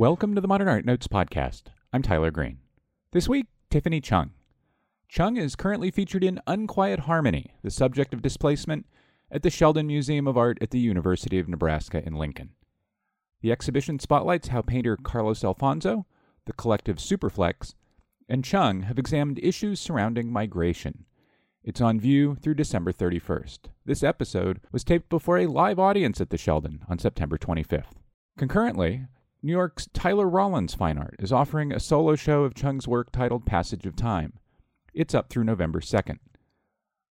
Welcome to the Modern Art Notes podcast. I'm Tyler Green. This week, Tiffany Chung. Chung is currently featured in Unquiet Harmony, the subject of displacement, at the Sheldon Museum of Art at the University of Nebraska in Lincoln. The exhibition spotlights how painter Carlos Alfonzo, the collective Superflex, and Chung have examined issues surrounding migration. It's on view through December 31st. This episode was taped before a live audience at the Sheldon on September 25th. Concurrently, New York's Tyler Rollins Fine Art is offering a solo show of Chung's work titled Passage of Time. It's up through November 2nd.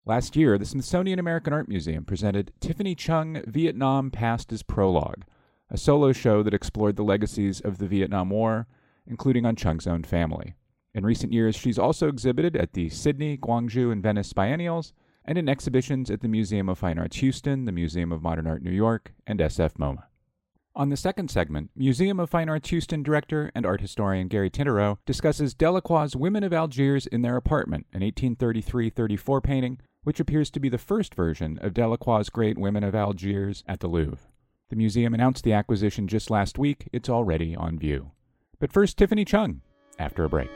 Last year, the Smithsonian American Art Museum presented Tiffany Chung Vietnam Past as Prologue, a solo show that explored the legacies of the Vietnam War, including on Chung's own family. In recent years, she's also exhibited at the Sydney, Guangzhou, and Venice Biennials, and in exhibitions at the Museum of Fine Arts Houston, the Museum of Modern Art New York, and SF MoMA. On the second segment, Museum of Fine Arts Houston director and art historian Gary Tinterow discusses Delacroix's Women of Algiers in Their Apartment, an 1833 34 painting, which appears to be the first version of Delacroix's Great Women of Algiers at the Louvre. The museum announced the acquisition just last week. It's already on view. But first, Tiffany Chung, after a break.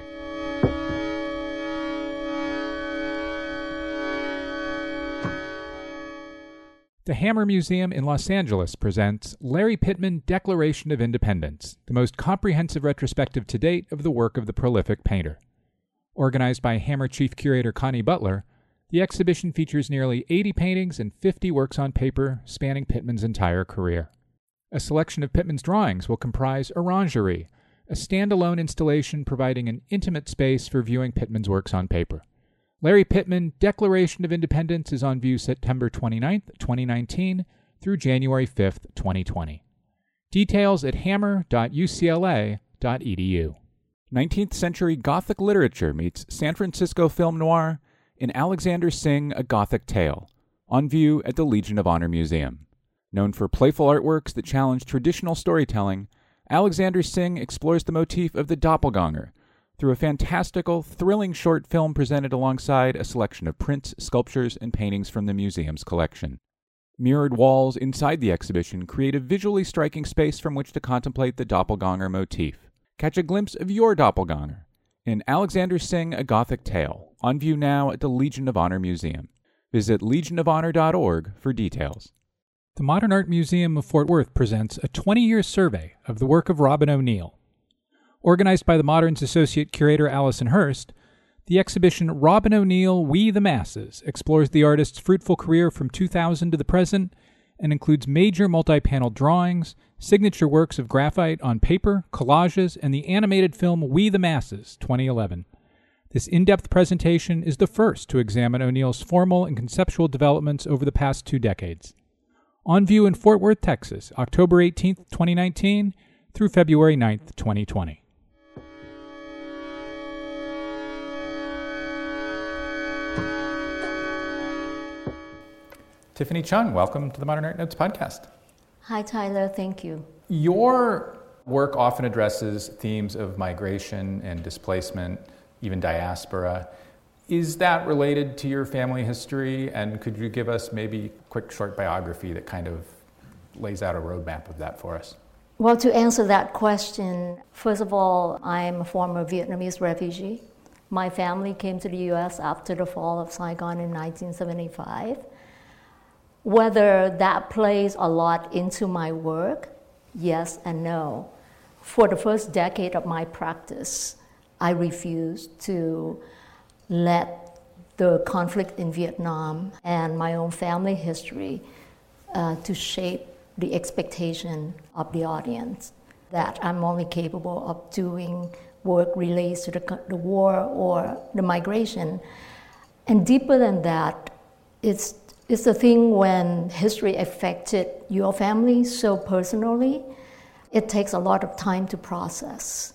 The Hammer Museum in Los Angeles presents Lari Pittman Declaration of Independence, the most comprehensive retrospective to date of the work of the prolific painter. Organized by Hammer Chief Curator Connie Butler, the exhibition features nearly 80 paintings and 50 works on paper spanning Pittman's entire career. A selection of Pittman's drawings will comprise Orangerie, a standalone installation providing an intimate space for viewing Pittman's works on paper. Lari Pittman Declaration of Independence is on view September 29, 2019 through January 5, 2020. Details at hammer.ucla.edu. 19th century Gothic literature meets San Francisco film noir in Alexandre Singh A Gothic Tale, on view at the Legion of Honor Museum. Known for playful artworks that challenge traditional storytelling, Alexandre Singh explores the motif of the doppelganger through a fantastical, thrilling short film presented alongside a selection of prints, sculptures, and paintings from the museum's collection. Mirrored walls inside the exhibition create a visually striking space from which to contemplate the doppelganger motif. Catch a glimpse of your doppelganger in Alexandre Singh A Gothic Tale, on view now at the Legion of Honor Museum. Visit legionofhonor.org for details. The Modern Art Museum of Fort Worth presents a 20 year survey of the work of Robyn O'Neil. Organized by the Modern's Associate Curator Alison Hearst, the exhibition Robyn O'Neil We the Masses explores the artist's fruitful career from 2000 to the present and includes major multi panel drawings, signature works of graphite on paper, collages, and the animated film We the Masses 2011. This in depth presentation is the first to examine O'Neil's formal and conceptual developments over the past two decades. On view in Fort Worth, Texas, October 18, 2019 through February 9, 2020. Tiffany Chung, welcome to the Modern Art Notes podcast. Hi, Tyler. Thank you. Your work often addresses themes of migration and displacement, even diaspora. Is that related to your family history? And could you give us maybe a quick short biography that kind of lays out a roadmap of that for us? Well, to answer that question, first of all, I'm a former Vietnamese refugee. My family came to the US after the fall of Saigon in 1975. Whether that plays a lot into my work, yes and no. For the first decade of my practice, I refused to let the conflict in Vietnam and my own family history uh, to shape the expectation of the audience that I'm only capable of doing work related to the, the war or the migration. And deeper than that, it's it's the thing when history affected your family so personally, it takes a lot of time to process.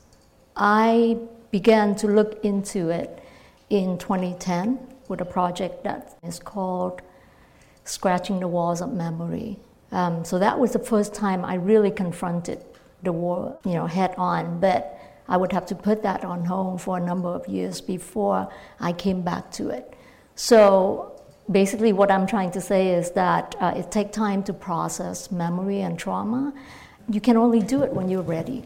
I began to look into it in 2010 with a project that is called Scratching the Walls of Memory. Um, so that was the first time I really confronted the war, you know, head on. But I would have to put that on hold for a number of years before I came back to it. So basically what I'm trying to say is that uh, it takes time to process memory and trauma. You can only do it when you're ready.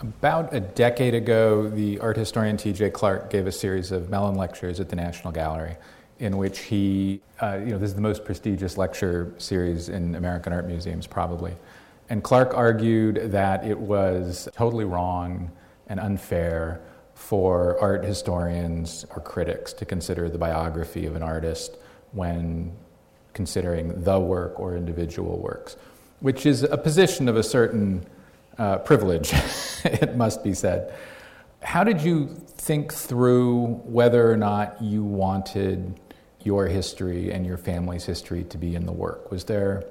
About a decade ago, the art historian T.J. Clark gave a series of Mellon lectures at the National Gallery in which he, uh, you know, this is the most prestigious lecture series in American art museums, probably. And Clark argued that it was totally wrong and unfair for art historians or critics to consider the biography of an artist when considering the work or individual works, which is a position of a certain uh, privilege, it must be said. How did you think through whether or not you wanted your history and your family's history to be in the work? Was there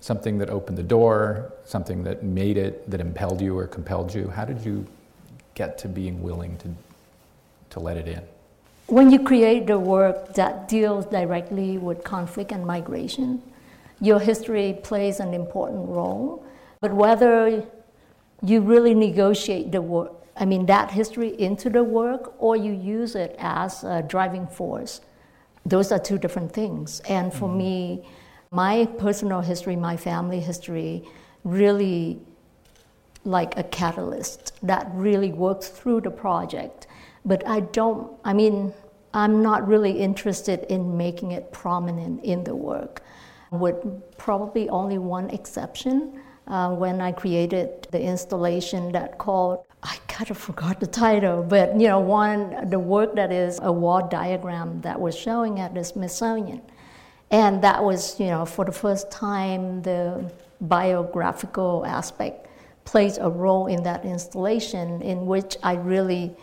something that opened the door, something that made it, that impelled you or compelled you? How did you get to being willing to, to let it in? When you create the work that deals directly with conflict and migration, your history plays an important role. But whether you really negotiate the work, I mean, that history into the work, or you use it as a driving force. Those are two different things. And for mm-hmm. me, my personal history, my family history, really like a catalyst that really works through the project. But I don't, I mean, I'm not really interested in making it prominent in the work, with probably only one exception uh, when I created the installation that called I kind of forgot the title, but you know, one the work that is a wall diagram that was showing at the Smithsonian, and that was you know for the first time the biographical aspect plays a role in that installation, in which I really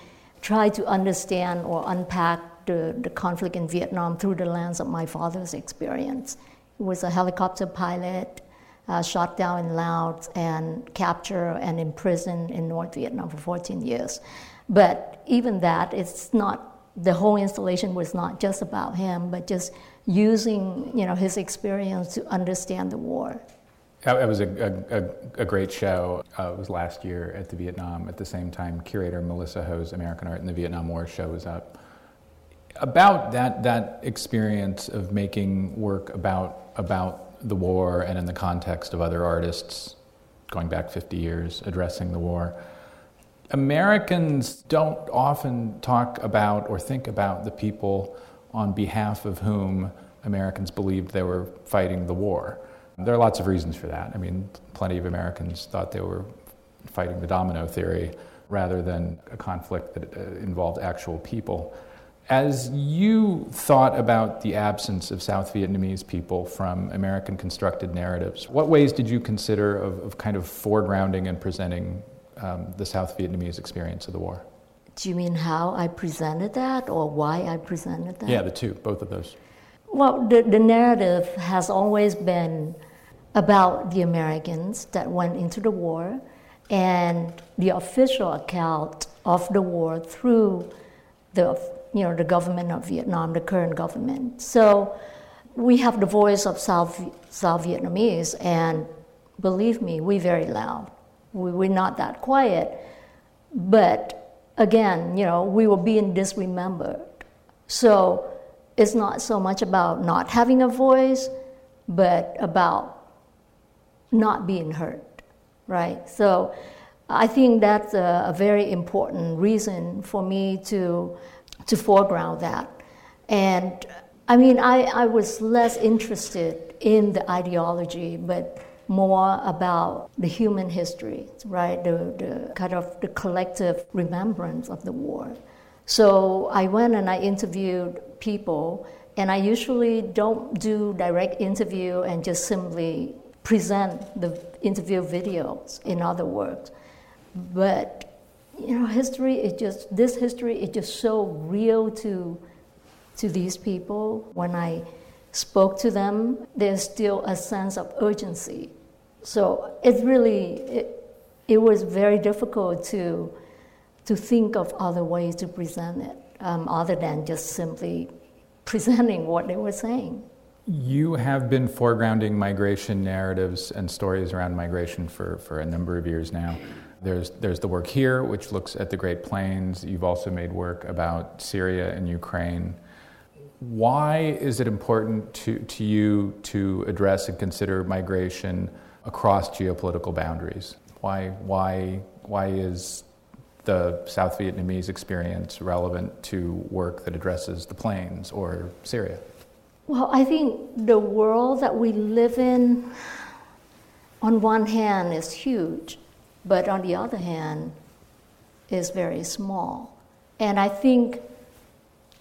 try to understand or unpack the, the conflict in Vietnam through the lens of my father's experience. He was a helicopter pilot uh, shot down in Laos and captured and imprisoned in North Vietnam for 14 years. But even that, it's not, the whole installation was not just about him, but just using you know, his experience to understand the war. It was a, a, a great show. Uh, it was last year at the Vietnam. At the same time, curator Melissa Ho's American Art in the Vietnam War show was up. About that, that experience of making work about, about the war and in the context of other artists going back 50 years addressing the war. Americans don't often talk about or think about the people on behalf of whom Americans believed they were fighting the war. There are lots of reasons for that. I mean, plenty of Americans thought they were fighting the domino theory rather than a conflict that uh, involved actual people. As you thought about the absence of South Vietnamese people from American constructed narratives, what ways did you consider of, of kind of foregrounding and presenting um, the South Vietnamese experience of the war? Do you mean how I presented that or why I presented that? Yeah, the two, both of those. Well, the, the narrative has always been about the Americans that went into the war and the official account of the war through the you know, the government of Vietnam, the current government. So we have the voice of South, South Vietnamese, and believe me, we're very loud. We, we're not that quiet. But again, you know, we were being disremembered. So it's not so much about not having a voice, but about not being heard, right? So I think that's a, a very important reason for me to to foreground that. And I mean, I, I was less interested in the ideology, but more about the human history, right? The, the kind of the collective remembrance of the war. So I went and I interviewed people, and I usually don't do direct interview and just simply present the interview videos, in other words. But you know, history is just, this history is just so real to, to these people. When I spoke to them, there's still a sense of urgency. So it really, it, it was very difficult to, to think of other ways to present it, um, other than just simply presenting what they were saying. You have been foregrounding migration narratives and stories around migration for, for a number of years now. There's, there's the work here, which looks at the Great Plains. You've also made work about Syria and Ukraine. Why is it important to, to you to address and consider migration across geopolitical boundaries? Why, why, why is the South Vietnamese experience relevant to work that addresses the plains or Syria? Well, I think the world that we live in, on one hand, is huge, but on the other hand, is very small. And I think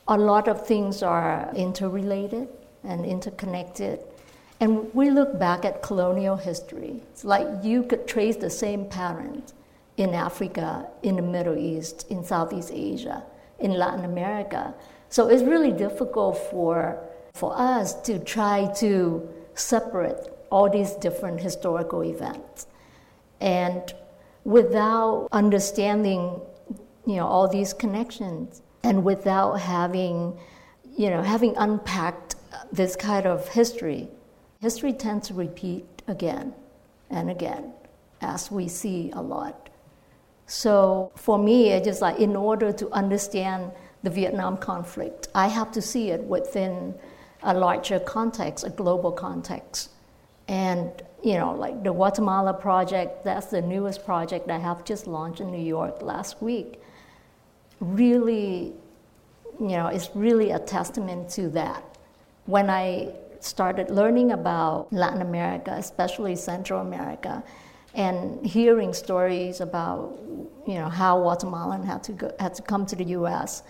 a lot of things are interrelated and interconnected. And we look back at colonial history. It's like you could trace the same patterns in Africa, in the Middle East, in Southeast Asia, in Latin America. So it's really difficult for, for us to try to separate all these different historical events. And without understanding you know, all these connections and without having, you know, having unpacked this kind of history, history tends to repeat again and again, as we see a lot. So for me, it's just like in order to understand the Vietnam conflict, I have to see it within a larger context, a global context. And you know, like the Guatemala project, that's the newest project I have just launched in New York last week. Really, you know, it's really a testament to that. When I started learning about Latin America, especially Central America, and hearing stories about you know how Guatemalan had to go, had to come to the U.S.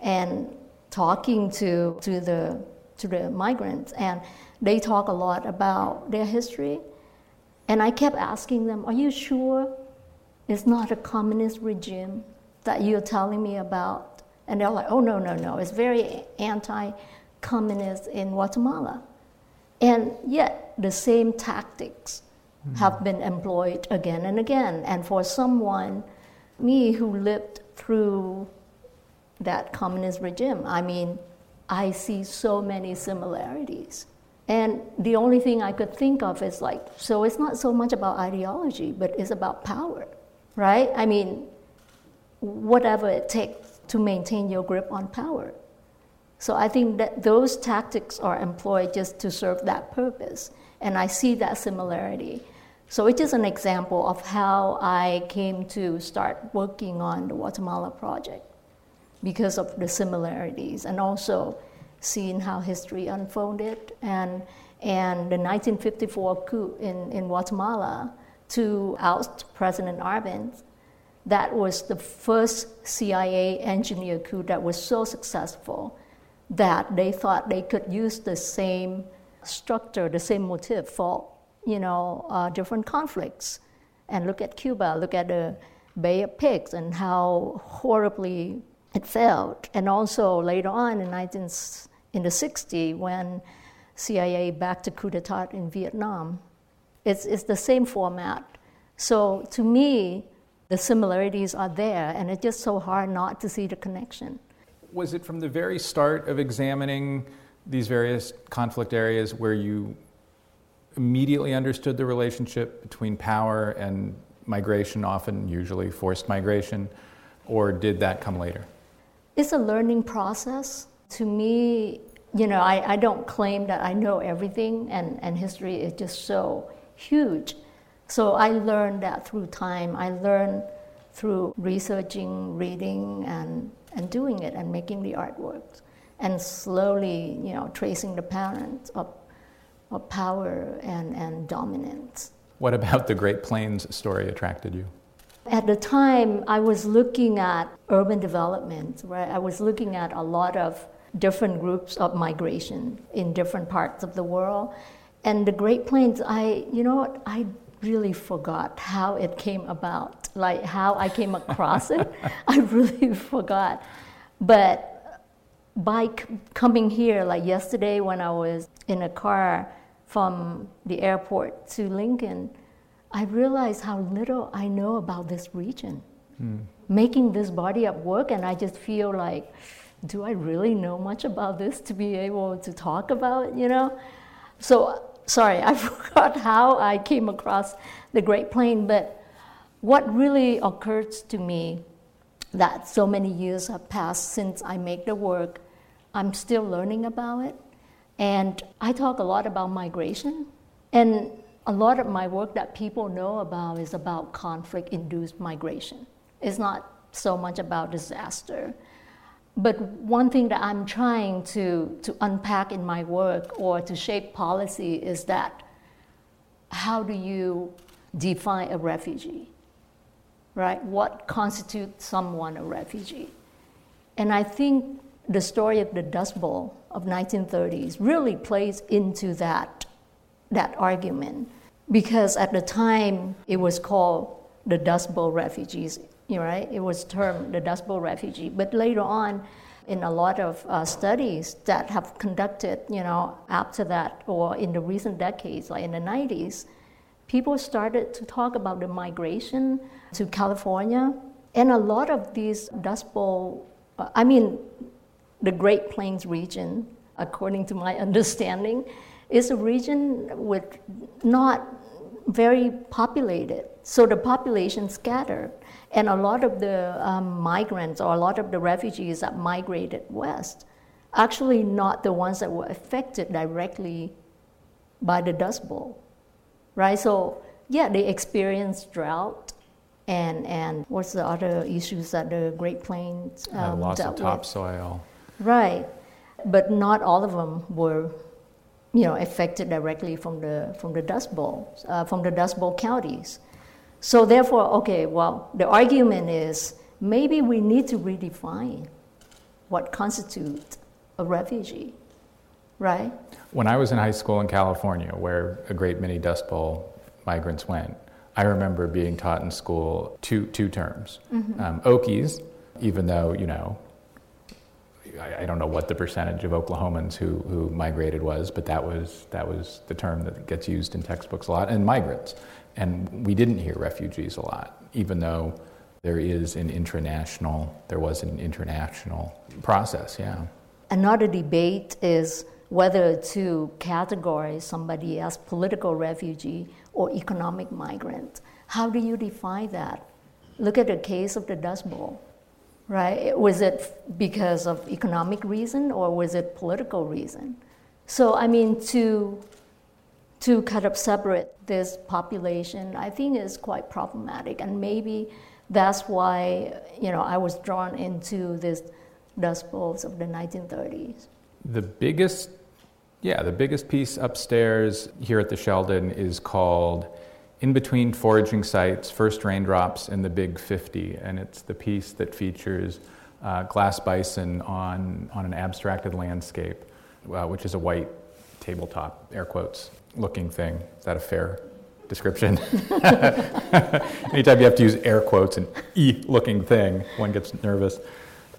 and talking to to the to the migrants, and they talk a lot about their history, and I kept asking them, "Are you sure it's not a communist regime that you're telling me about?" And they're like, "Oh no, no, no! It's very anti-communist in Guatemala." And yet, the same tactics mm-hmm. have been employed again and again. And for someone, me who lived through that communist regime, I mean, I see so many similarities. And the only thing I could think of is like, so it's not so much about ideology, but it's about power, right? I mean, whatever it takes to maintain your grip on power. So I think that those tactics are employed just to serve that purpose. And I see that similarity. So it is an example of how I came to start working on the Guatemala project because of the similarities and also seeing how history unfolded and, and the 1954 coup in, in Guatemala to oust President Arbenz. That was the first CIA engineer coup that was so successful that they thought they could use the same structure, the same motive for you know uh, different conflicts. And look at Cuba, look at the Bay of Pigs and how horribly it failed. And also later on in 19, in the 60s when CIA backed the coup d'etat in Vietnam, it's, it's the same format. So to me, the similarities are there, and it's just so hard not to see the connection was it from the very start of examining these various conflict areas where you immediately understood the relationship between power and migration, often, usually forced migration, or did that come later? It's a learning process. To me, you know, I, I don't claim that I know everything, and, and history is just so huge. So I learned that through time. I learned through researching, reading, and and doing it and making the artworks and slowly, you know, tracing the patterns of, of power and, and dominance. What about the Great Plains story attracted you? At the time, I was looking at urban development, right? I was looking at a lot of different groups of migration in different parts of the world. And the Great Plains, I, you know what, I really forgot how it came about, like how I came across it. I really forgot. But by c- coming here, like yesterday when I was in a car from the airport to Lincoln, I realize how little I know about this region. Mm. Making this body of work, and I just feel like, do I really know much about this to be able to talk about, you know? So sorry, I forgot how I came across the Great Plain, but what really occurs to me that so many years have passed since I make the work, I'm still learning about it. And I talk a lot about migration. And a lot of my work that people know about is about conflict induced migration. It's not so much about disaster. But one thing that I'm trying to, to unpack in my work or to shape policy is that how do you define a refugee? Right? What constitutes someone a refugee? And I think the story of the Dust Bowl of 1930s really plays into that, that argument because at the time it was called the Dust Bowl refugees, right? It was termed the Dust Bowl refugee. But later on, in a lot of uh, studies that have conducted, you know, after that or in the recent decades, like in the 90s, people started to talk about the migration to California. And a lot of these Dust Bowl, uh, I mean, the Great Plains region, according to my understanding, is a region with not very populated. So the population scattered. And a lot of the um, migrants or a lot of the refugees that migrated west, actually not the ones that were affected directly by the Dust Bowl, right? So yeah, they experienced drought and and what's the other issues that the Great Plains um, uh, loss of topsoil, right? But not all of them were you know, affected directly from the, from the Dust Bowl, uh, from the Dust Bowl counties. So therefore, okay, well, the argument is maybe we need to redefine what constitutes a refugee, right? When I was in high school in California, where a great many Dust Bowl migrants went, I remember being taught in school two, two terms. Mm-hmm. Um, Okies, even though, you know, I, I, don't know what the percentage of Oklahomans who, who migrated was, but that was, that was the term that gets used in textbooks a lot, and migrants. And we didn't hear refugees a lot, even though there is an international, there was an international process, yeah. Another debate is whether to categorize somebody as political refugee or economic migrant. How do you define that? Look at the case of the Dust Bowl right? Was it because of economic reason or was it political reason? So I mean, to to kind of separate this population, I think is quite problematic, and maybe that's why you know I was drawn into this Dust Bowls of the 1930s. The biggest, yeah, the biggest piece upstairs here at the Sheldon is called in between foraging sites, first raindrops and the big 50. And it's the piece that features uh, glass bison on, on an abstracted landscape, uh, which is a white tabletop, air quotes, looking thing. Is that a fair description? Anytime you have to use air quotes and e looking thing, one gets nervous.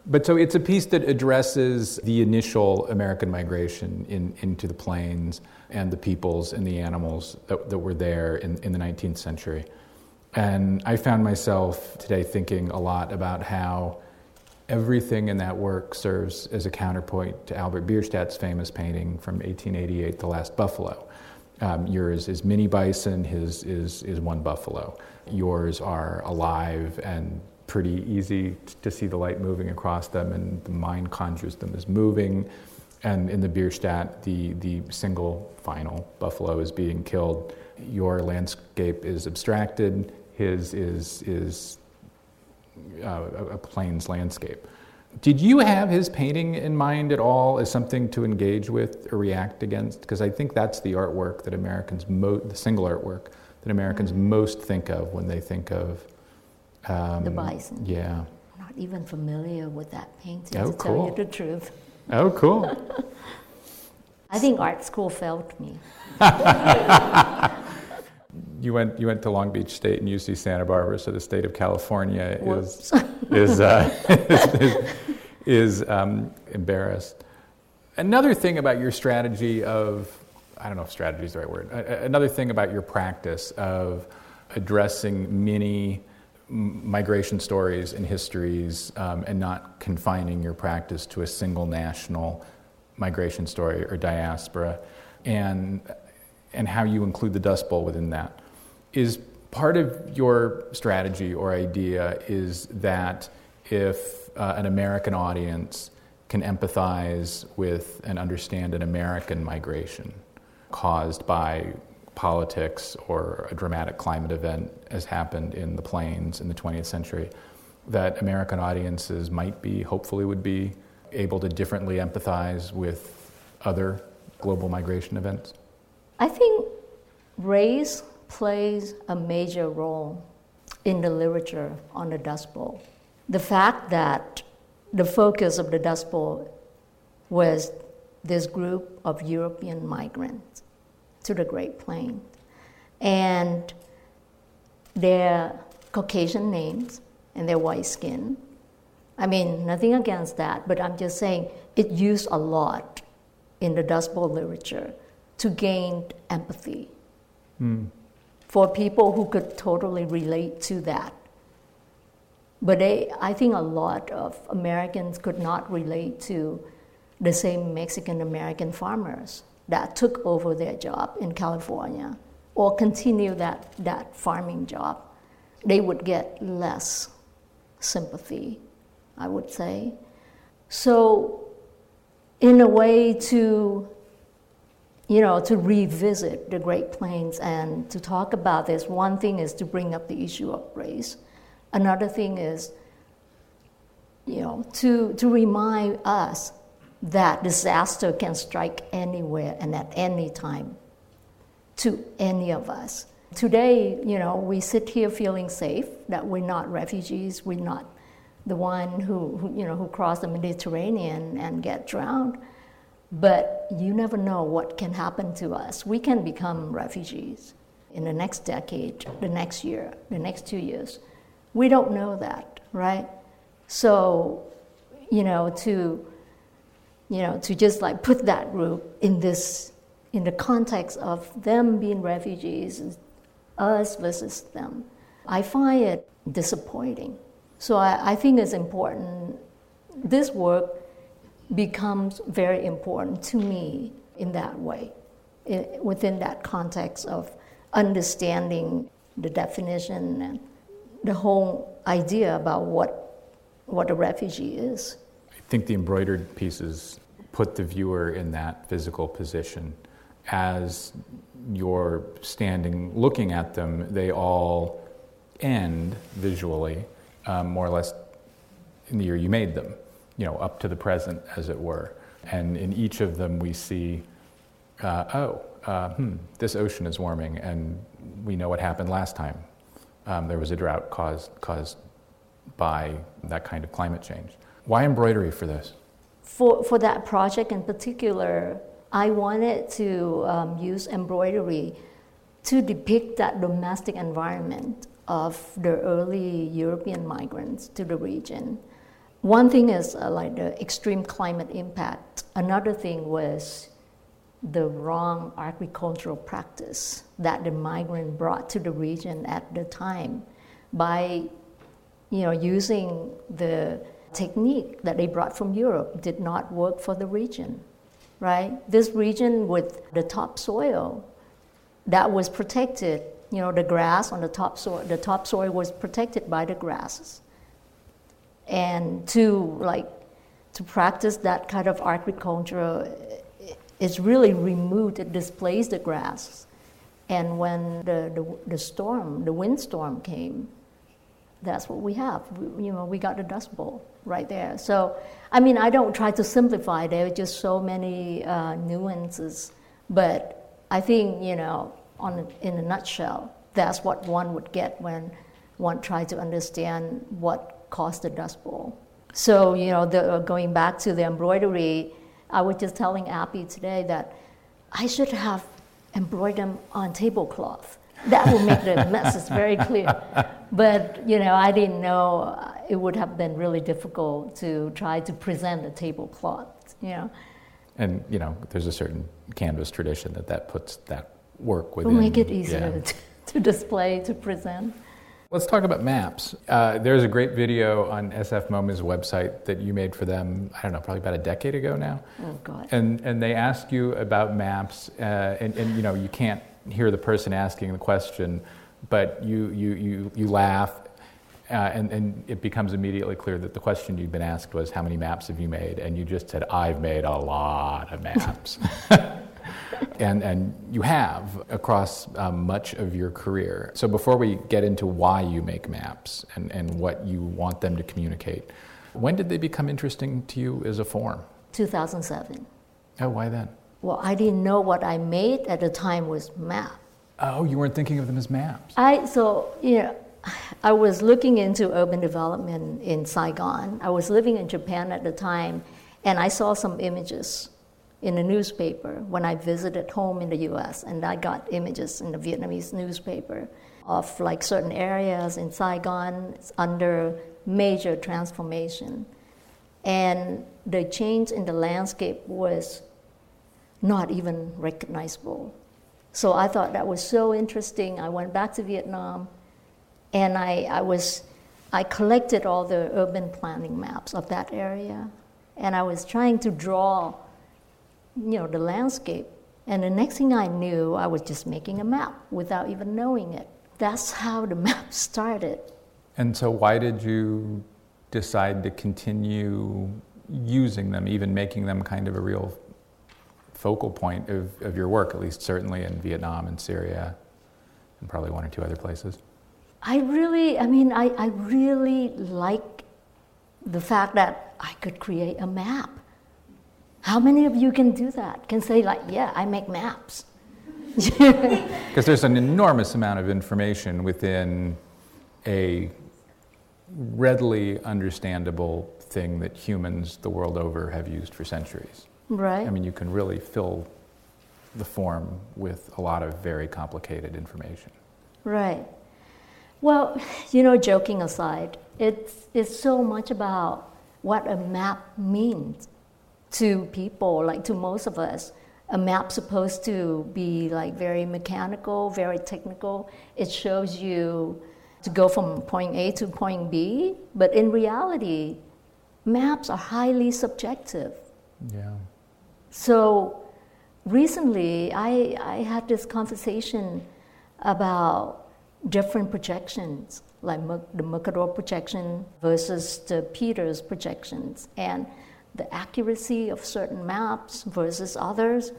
But so it's a piece that addresses the initial American migration in, into the plains and the peoples and the animals that, that were there in, in the 19th century. And I found myself today thinking a lot about how everything in that work serves as a counterpoint to Albert Bierstadt's famous painting from 1888, The Last Buffalo. Um, yours is mini bison, his is, is one buffalo. Yours are alive and pretty easy to see the light moving across them, and the mind conjures them as moving. And in the Bierstadt, the, the single final buffalo is being killed. Your landscape is abstracted, his is, is uh, a plains landscape. Did you have his painting in mind at all as something to engage with or react against? Because I think that's the artwork that Americans, mo- the single artwork that Americans mm-hmm. most think of when they think of um, the bison. Yeah. I'm not even familiar with that painting, oh, to cool. tell you the truth. Oh, cool. I think art school failed me. you went you went to Long Beach State and UC Santa Barbara, so the state of California Whoops. is is uh, is, is um, embarrassed. Another thing about your strategy of I don't know if strategy is the right word. Another thing about your practice of addressing many migration stories and histories um, and not confining your practice to a single national migration story or diaspora. And and how you include the dust bowl within that. Is part of your strategy or idea is that if uh, an american audience can empathize with and understand an american migration caused by politics or a dramatic climate event as happened in the plains in the 20th century, that American audiences might be, hopefully, would be able to differently empathize with other global migration events? I think race plays a major role in the literature on the Dust Bowl. The fact that the focus of the Dust Bowl was this group of European migrants to the Great Plains. And their Caucasian names and their white skin. I mean, nothing against that, but I'm just saying it used a lot in the Dust Bowl literature to gain empathy mm. for people who could totally relate to that. But they, I think a lot of Americans could not relate to the same Mexican American farmers that took over their job in California or continue that, that farming job. They would get less sympathy, I would say. So, in a way, to you know, to revisit the Great Plains and to talk about this, one thing is to bring up the issue of race. Another thing is, you know, to, to remind us that disaster can strike anywhere and at any time to any of us. Today, you know, we sit here feeling safe that we're not refugees, we're not the one who, who you know, who cross the Mediterranean and get drowned. But you never know what can happen to us. We can become refugees in the next decade, the next year, the next two years. We don't know that, right? So, you know, to you know, to just like put that group in this in the context of them being refugees, us versus them. I find it disappointing. So I, I think it's important. This work becomes very important to me in that way, within that context of understanding the definition and the whole idea about what, what a refugee is. I think the embroidered pieces put the viewer in that physical position as you're standing looking at them, they all end visually, um, more or less in the year you made them you know, up to the present, as it were. And in each of them, we see, uh, oh, uh, hmm, this ocean is warming, and we know what happened last time. Um, there was a drought caused, caused by that kind of climate change. Why embroidery for this? For, for that project in particular, I wanted to um, use embroidery to depict that domestic environment of the early European migrants to the region. One thing is uh, like the extreme climate impact. Another thing was the wrong agricultural practice that the migrant brought to the region at the time by you know using the technique that they brought from Europe did not work for the region right? This region with the topsoil that was protected you know the grass on the topsoil the topsoil was protected by the grasses. And to like to practice that kind of agriculture is really removed it displays the grass and when the, the, the storm the windstorm came that's what we have we, you know we got the dust bowl right there so i mean i don't try to simplify there are just so many uh, nuances but i think you know on in a nutshell that's what one would get when one tried to understand what caused the dust bowl. So, you know, the, going back to the embroidery, I was just telling Appy today that I should have embroidered them on tablecloth. That will make the message very clear. But, you know, I didn't know uh, it would have been really difficult to try to present a tablecloth, you know. And, you know, there's a certain canvas tradition that that puts that work within. It'll make it easier yeah. to, to display, to present. Let's talk about maps. Uh, there's a great video on SF MoMA's website that you made for them, I don't know, probably about a decade ago now. Oh, God. And, and they ask you about maps, uh, and, and, you know, you can't hear the person asking the question, but you, you, you, you laugh, uh, and, and it becomes immediately clear that the question you'd been asked was, How many maps have you made? And you just said, I've made a lot of maps. and, and you have across um, much of your career. So before we get into why you make maps and, and what you want them to communicate, when did they become interesting to you as a form? 2007. Oh, why then? Well, I didn't know what I made at the time was map. Oh, you weren't thinking of them as maps. I so you know, I was looking into urban development in Saigon. I was living in Japan at the time, and I saw some images in the newspaper when I visited home in the U.S. And I got images in the Vietnamese newspaper of like certain areas in Saigon under major transformation, and the change in the landscape was not even recognizable. So I thought that was so interesting. I went back to Vietnam and I, I was I collected all the urban planning maps of that area and I was trying to draw you know the landscape. And the next thing I knew, I was just making a map without even knowing it. That's how the map started. And so why did you decide to continue using them, even making them kind of a real focal point of, of your work, at least certainly in Vietnam and Syria, and probably one or two other places? I really, I mean, I, I really like the fact that I could create a map. How many of you can do that? Can say, like, yeah, I make maps? Because there's an enormous amount of information within a readily understandable thing that humans the world over have used for centuries. Right. I mean, you can really fill the form with a lot of very complicated information. Right. Well, you know, joking aside, it's, it's so much about what a map means to people, like to most of us. A map supposed to be like very mechanical, very technical. It shows you to go from point A to point B, but in reality, maps are highly subjective. Yeah. So recently, I, I had this conversation about different projections, like the Mercator projection versus the Peters projections, and the accuracy of certain maps versus others.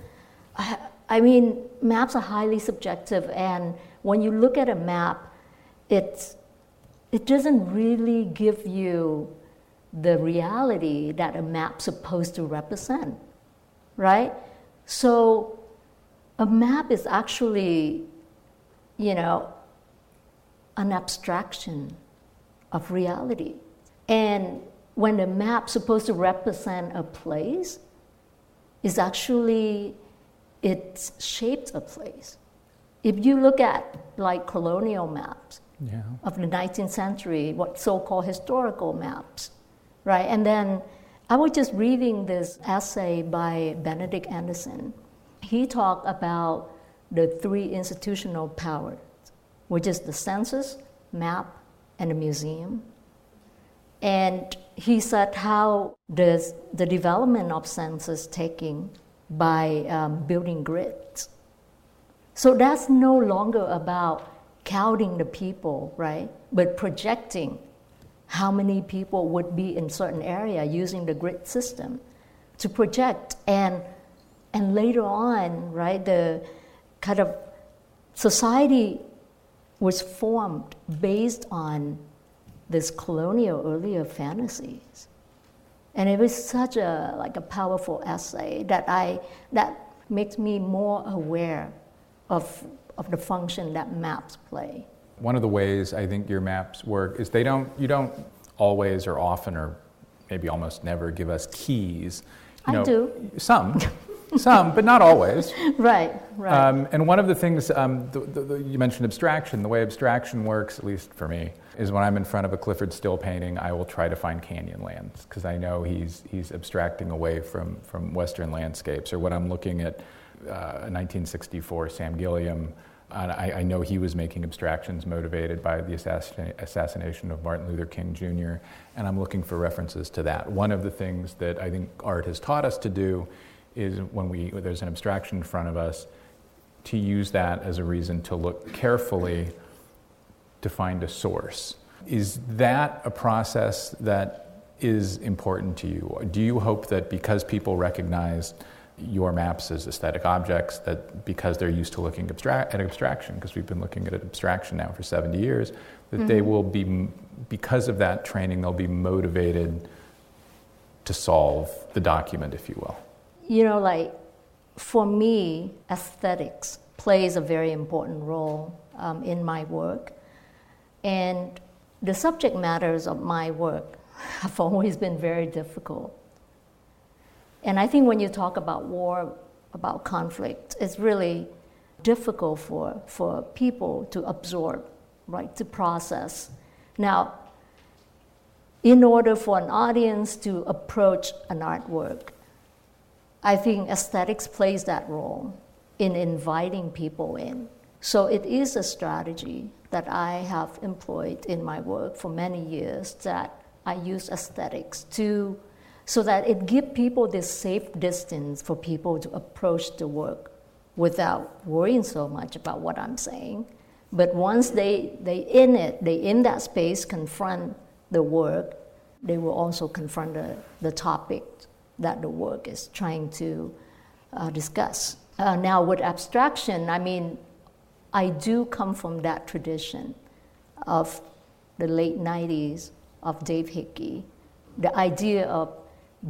I, I mean, maps are highly subjective, and when you look at a map, it's, it doesn't really give you the reality that a map's supposed to represent right? So a map is actually, you know, an abstraction of reality. And when a map's supposed to represent a place, is actually it shaped a place. If you look at like colonial maps yeah. of the 19th century, what so-called historical maps, right? And then I was just reading this essay by Benedict Anderson. He talked about the three institutional powers, which is the census, map, and the museum. And he said how does the development of census taking by um, building grids. So that's no longer about counting the people, right? But projecting how many people would be in certain area using the grid system to project. And and later on right the kind of society was formed based on this colonial earlier fantasies. And it was such a like a powerful essay that i that makes me more aware of of the function that maps play one of the ways I think your maps work is they don't, you don't always or often or maybe almost never give us keys. You I know, do. Some. some, but not always. Right, right. Um, and one of the things um, the, the, the, you mentioned abstraction. The way abstraction works, at least for me, is when I'm in front of a Clyfford Still painting, I will try to find canyon lands because I know he's he's abstracting away from from Western landscapes. Or when I'm looking at uh, a 1964 Sam Gilliam I, I, know he was making abstractions motivated by the assassin, assassination of Martin Luther King Jr., and I'm looking for references to that. One of the things that I think art has taught us to do is when we, there's an abstraction in front of us, to use that as a reason to look carefully to find a source. Is that a process that is important to you? Do you hope that because people recognize your maps as aesthetic objects that because they're used to looking abstract, at abstraction, because we've been looking at abstraction now for 70 years, that mm-hmm. they will be, because of that training, they'll be motivated to solve the document, if you will. You know, like for me, aesthetics plays a very important role um, in my work. And the subject matters of my work have always been very difficult. And I think when you talk about war, about conflict, it's really difficult for, for people to absorb, right, to process. Now, in order for an audience to approach an artwork, I think aesthetics plays that role in inviting people in. So it is a strategy that I have employed in my work for many years that I use aesthetics to so that it give people this safe distance for people to approach the work without worrying so much about what I'm saying. But once they they in it, they in that space confront the work, they will also confront the, the topic that the work is trying to uh, discuss. Uh, now, with abstraction, I mean, I do come from that tradition of the late 90s of Dave Hickey, the idea of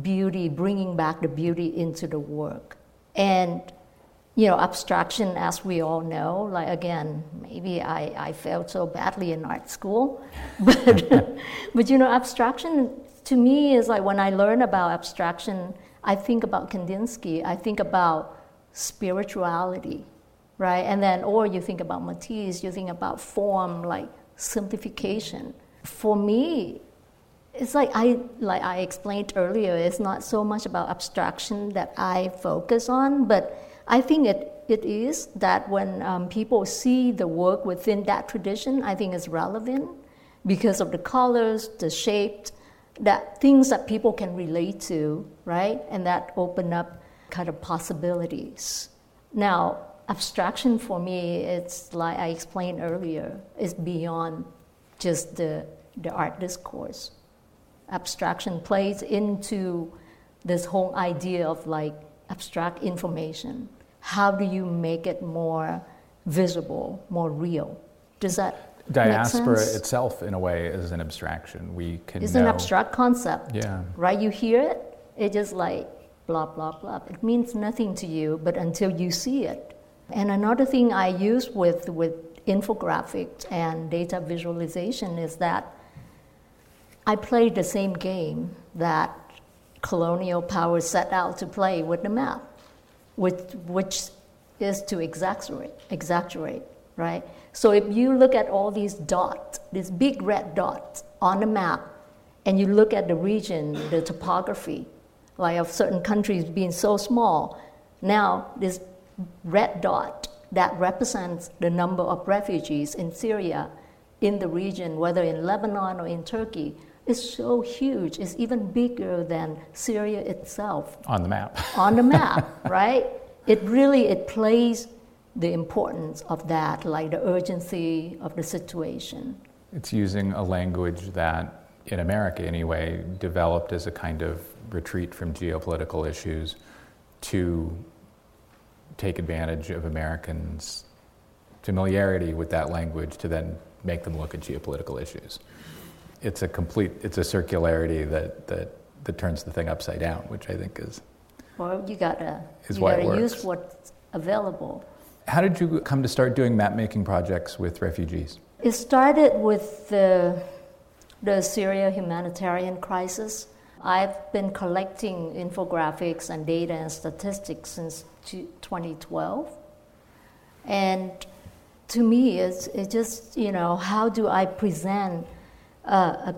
beauty, bringing back the beauty into the work. And, you know, abstraction, as we all know, like again, maybe I, I failed so badly in art school, but, but, you know, abstraction to me is like when I learn about abstraction, I think about Kandinsky, I think about spirituality, right? And then, or you think about Matisse, you think about form, like simplification. For me, it's like I like I explained earlier. It's not so much about abstraction that I focus on, but I think it it is that when um, people see the work within that tradition, I think it's relevant because of the colors, the shapes, that things that people can relate to, right? And that open up kind of possibilities. Now, abstraction for me, it's like I explained earlier, is beyond just the, the art discourse abstraction plays into this whole idea of like abstract information. How do you make it more visible, more real? Does that diaspora itself, in a way, is an abstraction. We can. It's know. an abstract concept. Yeah. Right. You hear it, it just like blah blah blah. It means nothing to you, but until you see it. And another thing I use with with infographics and data visualization is that I played the same game that colonial powers set out to play with the map, which, which is to exaggerate, exaggerate, right? So if you look at all these dots, these big red dots on the map, and you look at the region, the topography, like of certain countries being so small, now this red dot that represents the number of refugees in Syria in the region, whether in Lebanon or in Turkey, is so huge. It's even bigger than Syria itself. On the map. on the map, right? It really it plays the importance of that, like the urgency of the situation. It's using a language that, in America anyway, developed as a kind of retreat from geopolitical issues to take advantage of Americans' familiarity with that language to then make them look at geopolitical issues it's a complete it's a circularity that that that turns the thing upside down, which I think is well, you gotta is you why gotta it use what's available. How did you come to start doing map making projects with refugees? It started with the the Syria humanitarian crisis. I've been collecting infographics and data and statistics since 2012. And to me, it's, it's just, you know, how do I present a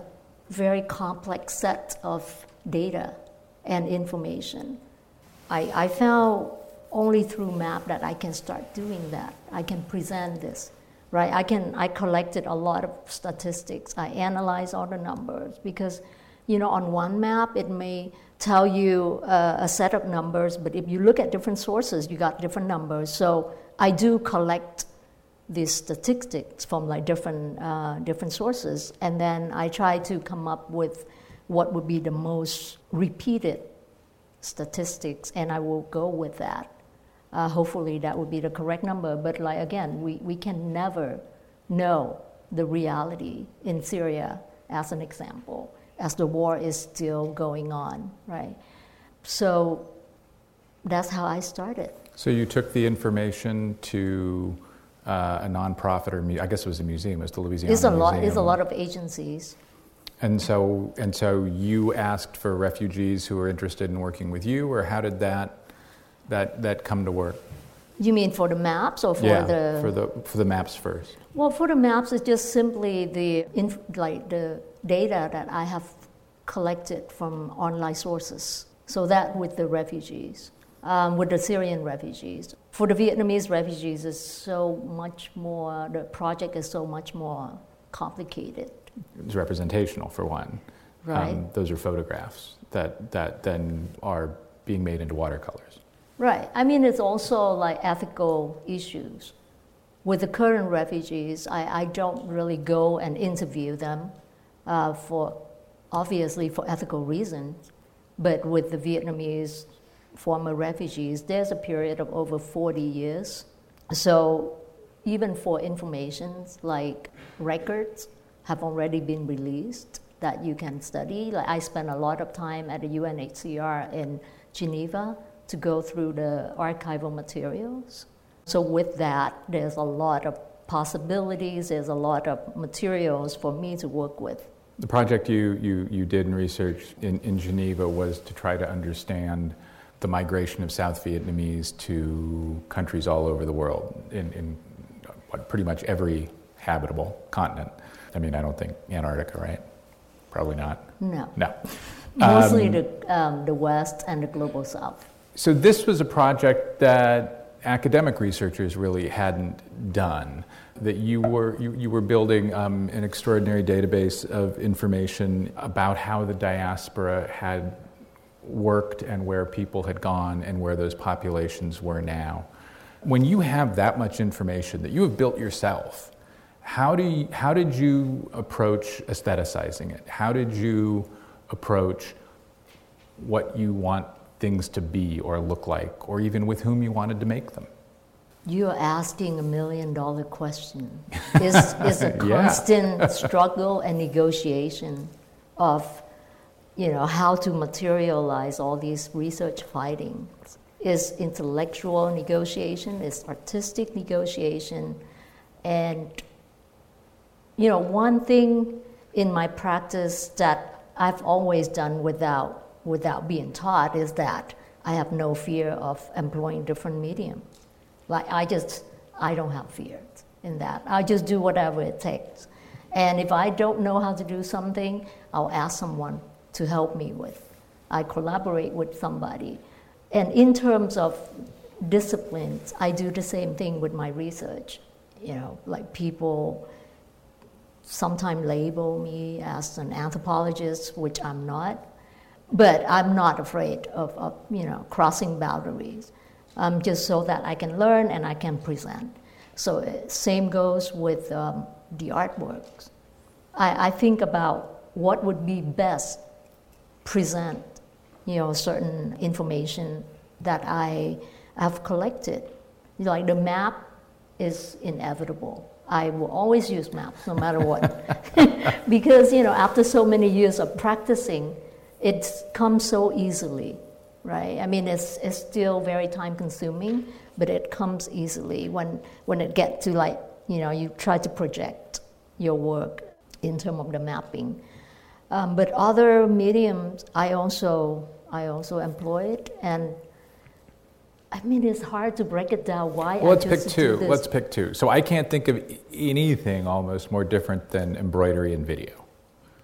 very complex set of data and information. I, I found only through map that I can start doing that. I can present this, right? I can I collected a lot of statistics. I analyze all the numbers because, you know, on one map it may tell you uh, a set of numbers, but if you look at different sources, you got different numbers. So I do collect these statistics from like different uh, different sources, and then I try to come up with what would be the most repeated statistics, and I will go with that. Uh, hopefully, that would be the correct number. But like again, we, we can never know the reality in Syria, as an example, as the war is still going on, right? So that's how I started. So you took the information to uh, a nonprofit, or I guess it was a museum. It was the Louisiana it's a Museum. lot. It's a lot of agencies. And so, and so you asked for refugees who were interested in working with you, or how did that that that come to work? You mean for the maps or for yeah, the for the for the maps first? Well, for the maps, it's just simply the inf- like the data that I have collected from online sources. So that with the refugees, um, with the Syrian refugees. For the Vietnamese refugees, it's so much more. The project is so much more complicated. It's representational for one. Right. Um, those are photographs that that then are being made into watercolors. Right. I mean, it's also like ethical issues. With the current refugees, I, I don't really go and interview them uh, for obviously for ethical reasons. But with the Vietnamese former refugees, there's a period of over 40 years. So even for information like records have already been released that you can study. Like I spent a lot of time at the UNHCR in Geneva to go through the archival materials. So with that, there's a lot of possibilities, there's a lot of materials for me to work with. The project you, you, you did in research in, in Geneva was to try to understand the migration of South Vietnamese to countries all over the world, in, in what, pretty much every habitable continent. I mean, I don't think Antarctica, right? Probably not. No. No. Mostly um, the, um, the West and the global South. So, this was a project that academic researchers really hadn't done. That you were, you, you were building um, an extraordinary database of information about how the diaspora had worked and where people had gone and where those populations were now. When you have that much information that you have built yourself, how, do you, how did you approach aestheticizing it? How did you approach what you want things to be or look like, or even with whom you wanted to make them? You're asking a million dollar question. It's, it's a constant yeah. struggle and negotiation of you know, how to materialize all these research findings. Is intellectual negotiation, is artistic negotiation, and you know, one thing in my practice that I've always done without, without being taught is that I have no fear of employing different medium. Like I just, I don't have fear in that. I just do whatever it takes. And if I don't know how to do something, I'll ask someone to help me with. I collaborate with somebody. And in terms of disciplines, I do the same thing with my research. You know, like people sometimes label me as an anthropologist, which I'm not. But I'm not afraid of, of you know, crossing boundaries, um, just so that I can learn and I can present. So uh, same goes with um, the artworks. I, I think about what would be best present, you know, certain information that I have collected. Like the map is inevitable. I will always use maps no matter what. because, you know, after so many years of practicing, it comes so easily, right? I mean, it's, it's still very time consuming, but it comes easily when, when it gets to like, you know, you try to project your work in terms of the mapping. Um, but other mediums I also, I also employed and I mean, it's hard to break it down. Why? Well, let's pick two. Let's pick two. So I can't think of anything almost more different than embroidery and video.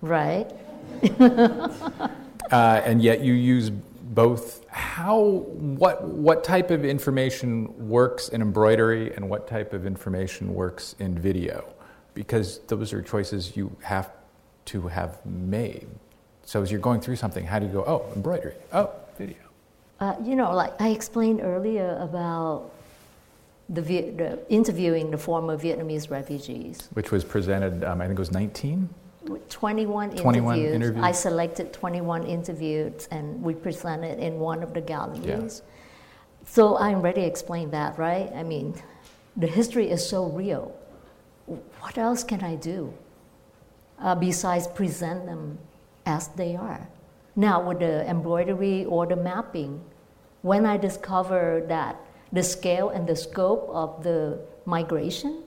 Right. uh, and yet you use both. How? What? What type of information works in embroidery, and what type of information works in video? Because those are choices you have to have made. So as you're going through something, how do you go? Oh, embroidery. Oh, video. Uh, you know, like I explained earlier about the, the, interviewing the former Vietnamese refugees, which was presented, um, I think it was 19. 21, 21 interviews. interviews. I selected 21 interviews and we presented in one of the galleries. Yeah. So I already explained that, right? I mean, the history is so real. What else can I do uh, besides present them as they are? Now, with the embroidery or the mapping, when I discovered that the scale and the scope of the migration,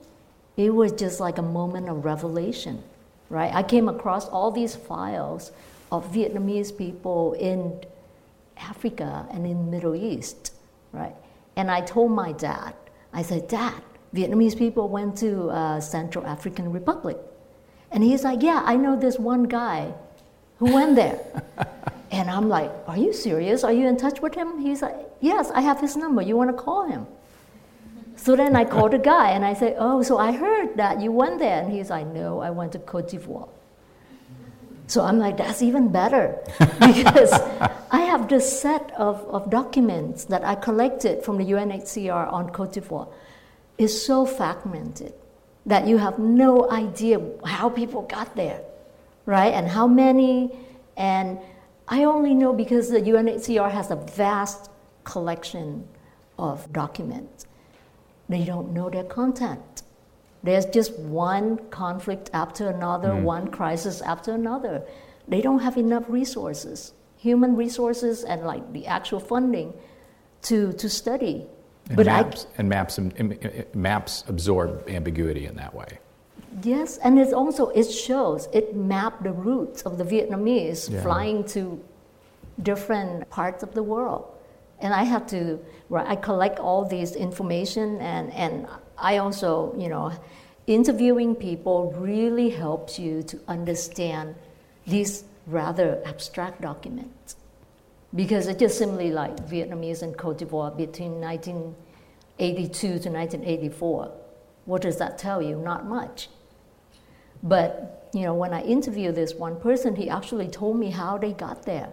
it was just like a moment of revelation, right? I came across all these files of Vietnamese people in Africa and in Middle East, right? And I told my dad, I said, Dad, Vietnamese people went to uh, Central African Republic. And he's like, Yeah, I know this one guy who went there. and I'm like, Are you serious? Are you in touch with him? He's like, Yes, I have his number. You want to call him? So then I called the guy and I said, Oh, so I heard that you went there. And he's like, No, I went to Cote d'Ivoire. So I'm like, That's even better because I have this set of, of documents that I collected from the UNHCR on Cote d'Ivoire. It's so fragmented that you have no idea how people got there, right? And how many. And I only know because the UNHCR has a vast collection of documents. They don't know their content. There's just one conflict after another, hmm. one crisis after another. They don't have enough resources, human resources, and like the actual funding to, to study. And but I, maps, and maps, maps absorb ambiguity in that way. Yes, and it also it shows it mapped the routes of the Vietnamese Yeah. flying to different parts of the world, and I have to right, I collect all these information and and I also you know interviewing people really helps you to understand these rather abstract documents because it's just simply like Vietnamese and Cote d'Ivoire between 1982 to 1984. What does that tell you? Not much. But you know, when I interviewed this one person, he actually told me how they got there,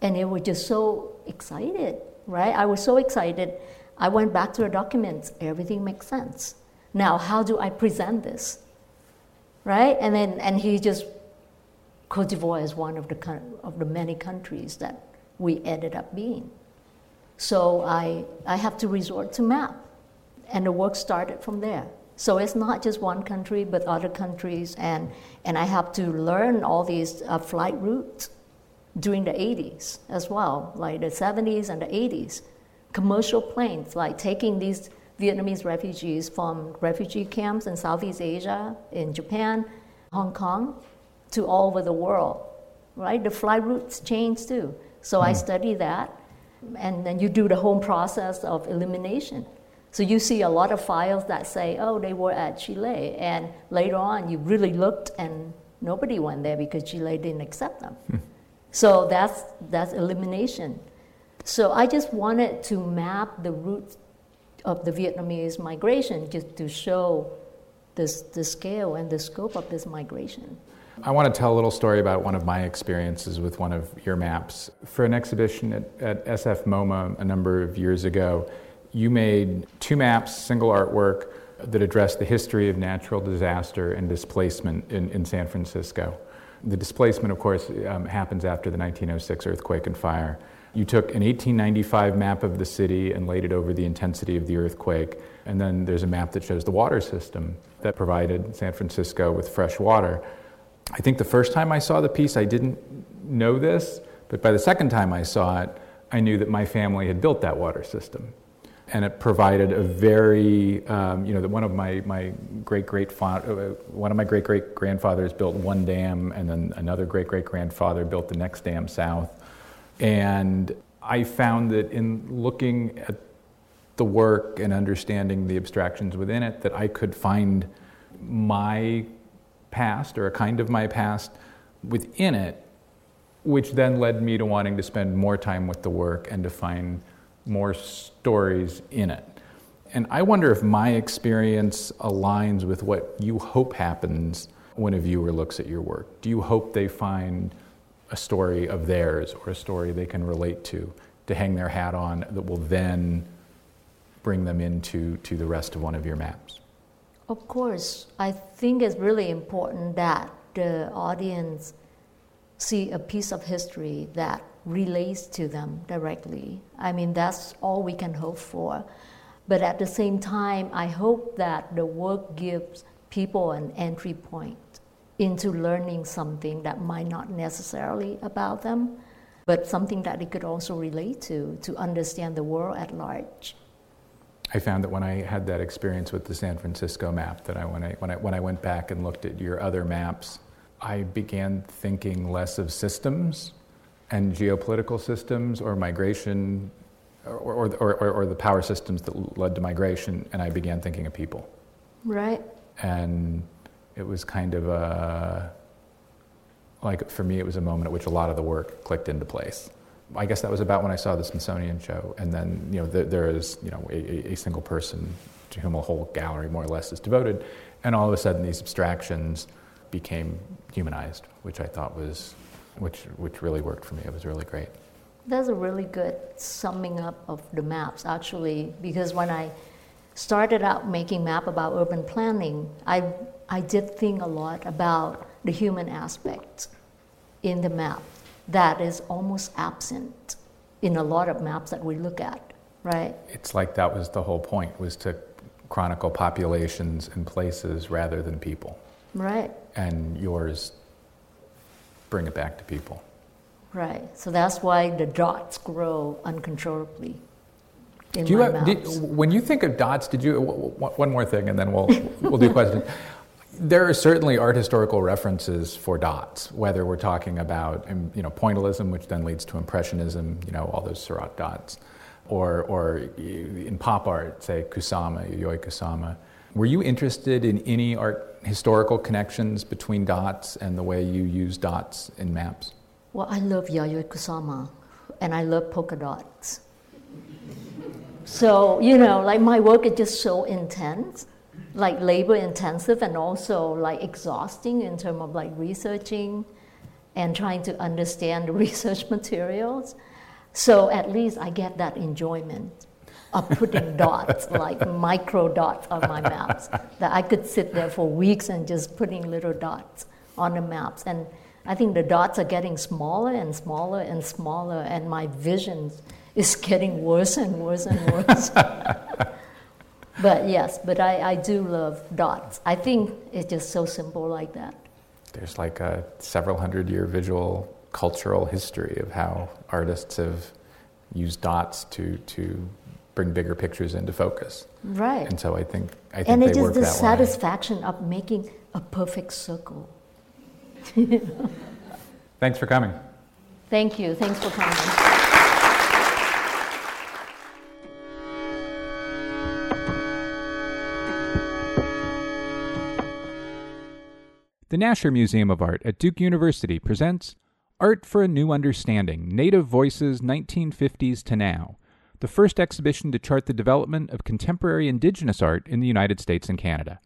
and they were just so excited, right? I was so excited. I went back to the documents. Everything makes sense. Now, how do I present this, right? And then, and he just Cote d'Ivoire is one of the of the many countries that we ended up being. So I I have to resort to map, and the work started from there. So it's not just one country, but other countries, and, and I have to learn all these uh, flight routes during the 80s as well, like the 70s and the 80s. Commercial planes, like taking these Vietnamese refugees from refugee camps in Southeast Asia, in Japan, Hong Kong, to all over the world, right? The flight routes change too. So I hmm. study that, and then you do the whole process of elimination. So you see a lot of files that say, oh, they were at Chile, and later on you really looked and nobody went there because Chile didn't accept them. Hmm. So that's, that's elimination. So I just wanted to map the route of the Vietnamese migration just to show this, the scale and the scope of this migration. I want to tell a little story about one of my experiences with one of your maps. For an exhibition at, at SF MoMA a number of years ago, you made two maps, single artwork, that addressed the history of natural disaster and displacement in, in San Francisco. The displacement, of course, um, happens after the 1906 earthquake and fire. You took an 1895 map of the city and laid it over the intensity of the earthquake. And then there's a map that shows the water system that provided San Francisco with fresh water. I think the first time I saw the piece, I didn't know this, but by the second time I saw it, I knew that my family had built that water system. And it provided a very, um, you know, that one of my, my great great uh, one of my great great grandfathers built one dam, and then another great great grandfather built the next dam south. And I found that in looking at the work and understanding the abstractions within it, that I could find my past or a kind of my past within it, which then led me to wanting to spend more time with the work and to find more stories in it. And I wonder if my experience aligns with what you hope happens when a viewer looks at your work. Do you hope they find a story of theirs or a story they can relate to, to hang their hat on that will then bring them into to the rest of one of your maps? Of course, I think it's really important that the audience see a piece of history that relates to them directly. I mean, that's all we can hope for. But at the same time, I hope that the work gives people an entry point into learning something that might not necessarily about them, but something that they could also relate to to understand the world at large. I found that when I had that experience with the San Francisco map, that I when I when I when I went back and looked at your other maps, I began thinking less of systems and geopolitical systems or migration or, or, or, or, the power systems that led to migration, and I began thinking of people. Right. And it was kind of a, like for me, it was a moment at which a lot of the work clicked into place. I guess that was about when I saw the Smithsonian show, and then you know the, there is you know a, a, single person to whom a whole gallery more or less is devoted, and all of a sudden these abstractions became humanized, which I thought was, which which really worked for me. It was really great. That's a really good summing up of the maps actually, because when I started out making map about urban planning, I I did think a lot about the human aspect in the map that is almost absent in a lot of maps that we look at, right? It's like that was the whole point was to chronicle populations and places rather than people. Right. And yours bring it back to people. Right. So that's why the dots grow uncontrollably. In do you have, did, when you think of dots, did you one more thing, and then we'll we'll do questions. There are certainly art historical references for dots, whether we're talking about um, you know pointillism, which then leads to impressionism, you know all those Seurat dots, or or in pop art, say Kusama, Yayoi Kusama. Were you interested in any art historical connections between dots and the way you use dots in maps? Well, I love Yayoi Kusama, and I love polka dots. So you know, like my work is just so intense like labor intensive and also like exhausting in terms of like researching and trying to understand the research materials. So at least I get that enjoyment of putting dots, like micro dots on my maps, that I could sit there for weeks and just putting little dots on the maps. And I think the dots are getting smaller and smaller and smaller, and my vision is getting worse and worse and worse. But yes, but I, I do love dots. I think it's just so simple like that. There's like a several hundred year visual cultural history of how artists have used dots to, to bring bigger pictures into focus. Right. And so I think I think and it is the satisfaction way. of making a perfect circle. Thanks for coming. Thank you. Thanks for coming. The Nasher Museum of Art at Duke University presents Art for a New Understanding Native Voices 1950s to Now, the first exhibition to chart the development of contemporary indigenous art in the United States and Canada.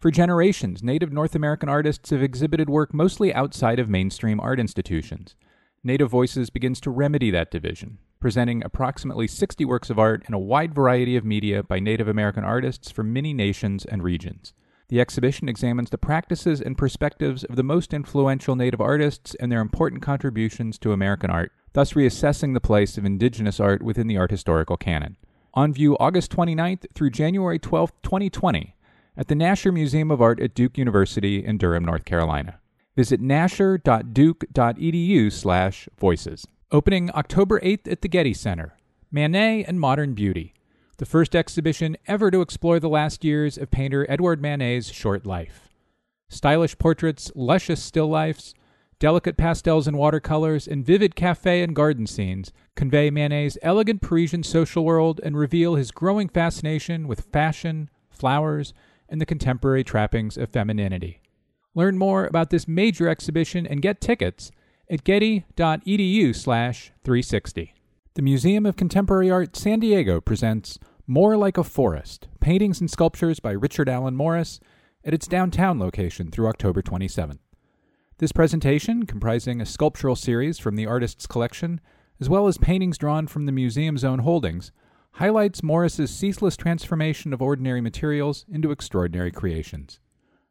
For generations, Native North American artists have exhibited work mostly outside of mainstream art institutions. Native Voices begins to remedy that division, presenting approximately 60 works of art in a wide variety of media by Native American artists from many nations and regions. The exhibition examines the practices and perspectives of the most influential Native artists and their important contributions to American art, thus reassessing the place of indigenous art within the art historical canon. On view August 29th through January 12, 2020, at the Nasher Museum of Art at Duke University in Durham, North Carolina. Visit nasher.duke.edu/voices. Opening October 8th at the Getty Center. Manet and Modern Beauty the first exhibition ever to explore the last years of painter Edouard Manet's short life. Stylish portraits, luscious still lifes, delicate pastels and watercolors, and vivid cafe and garden scenes convey Manet's elegant Parisian social world and reveal his growing fascination with fashion, flowers, and the contemporary trappings of femininity. Learn more about this major exhibition and get tickets at getty.edu/360. The Museum of Contemporary Art San Diego presents more Like a Forest Paintings and Sculptures by Richard Allen Morris at its downtown location through October 27th. This presentation, comprising a sculptural series from the artist's collection, as well as paintings drawn from the museum's own holdings, highlights Morris's ceaseless transformation of ordinary materials into extraordinary creations.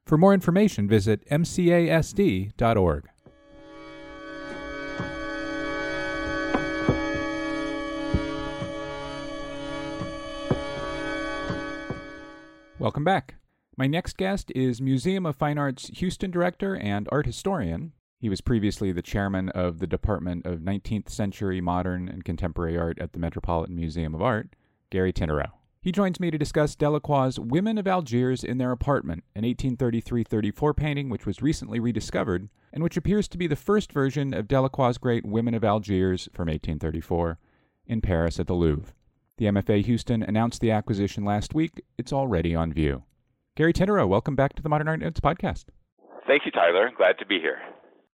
For more information, visit mcasd.org. Welcome back. My next guest is Museum of Fine Arts Houston director and art historian. He was previously the chairman of the Department of 19th Century Modern and Contemporary Art at the Metropolitan Museum of Art, Gary Tinterow. He joins me to discuss Delacroix's Women of Algiers in Their Apartment, an 1833 34 painting which was recently rediscovered and which appears to be the first version of Delacroix's great Women of Algiers from 1834 in Paris at the Louvre. The MFA Houston announced the acquisition last week. It's already on view. Gary Tinterow, welcome back to the Modern Art Notes podcast. Thank you, Tyler. Glad to be here.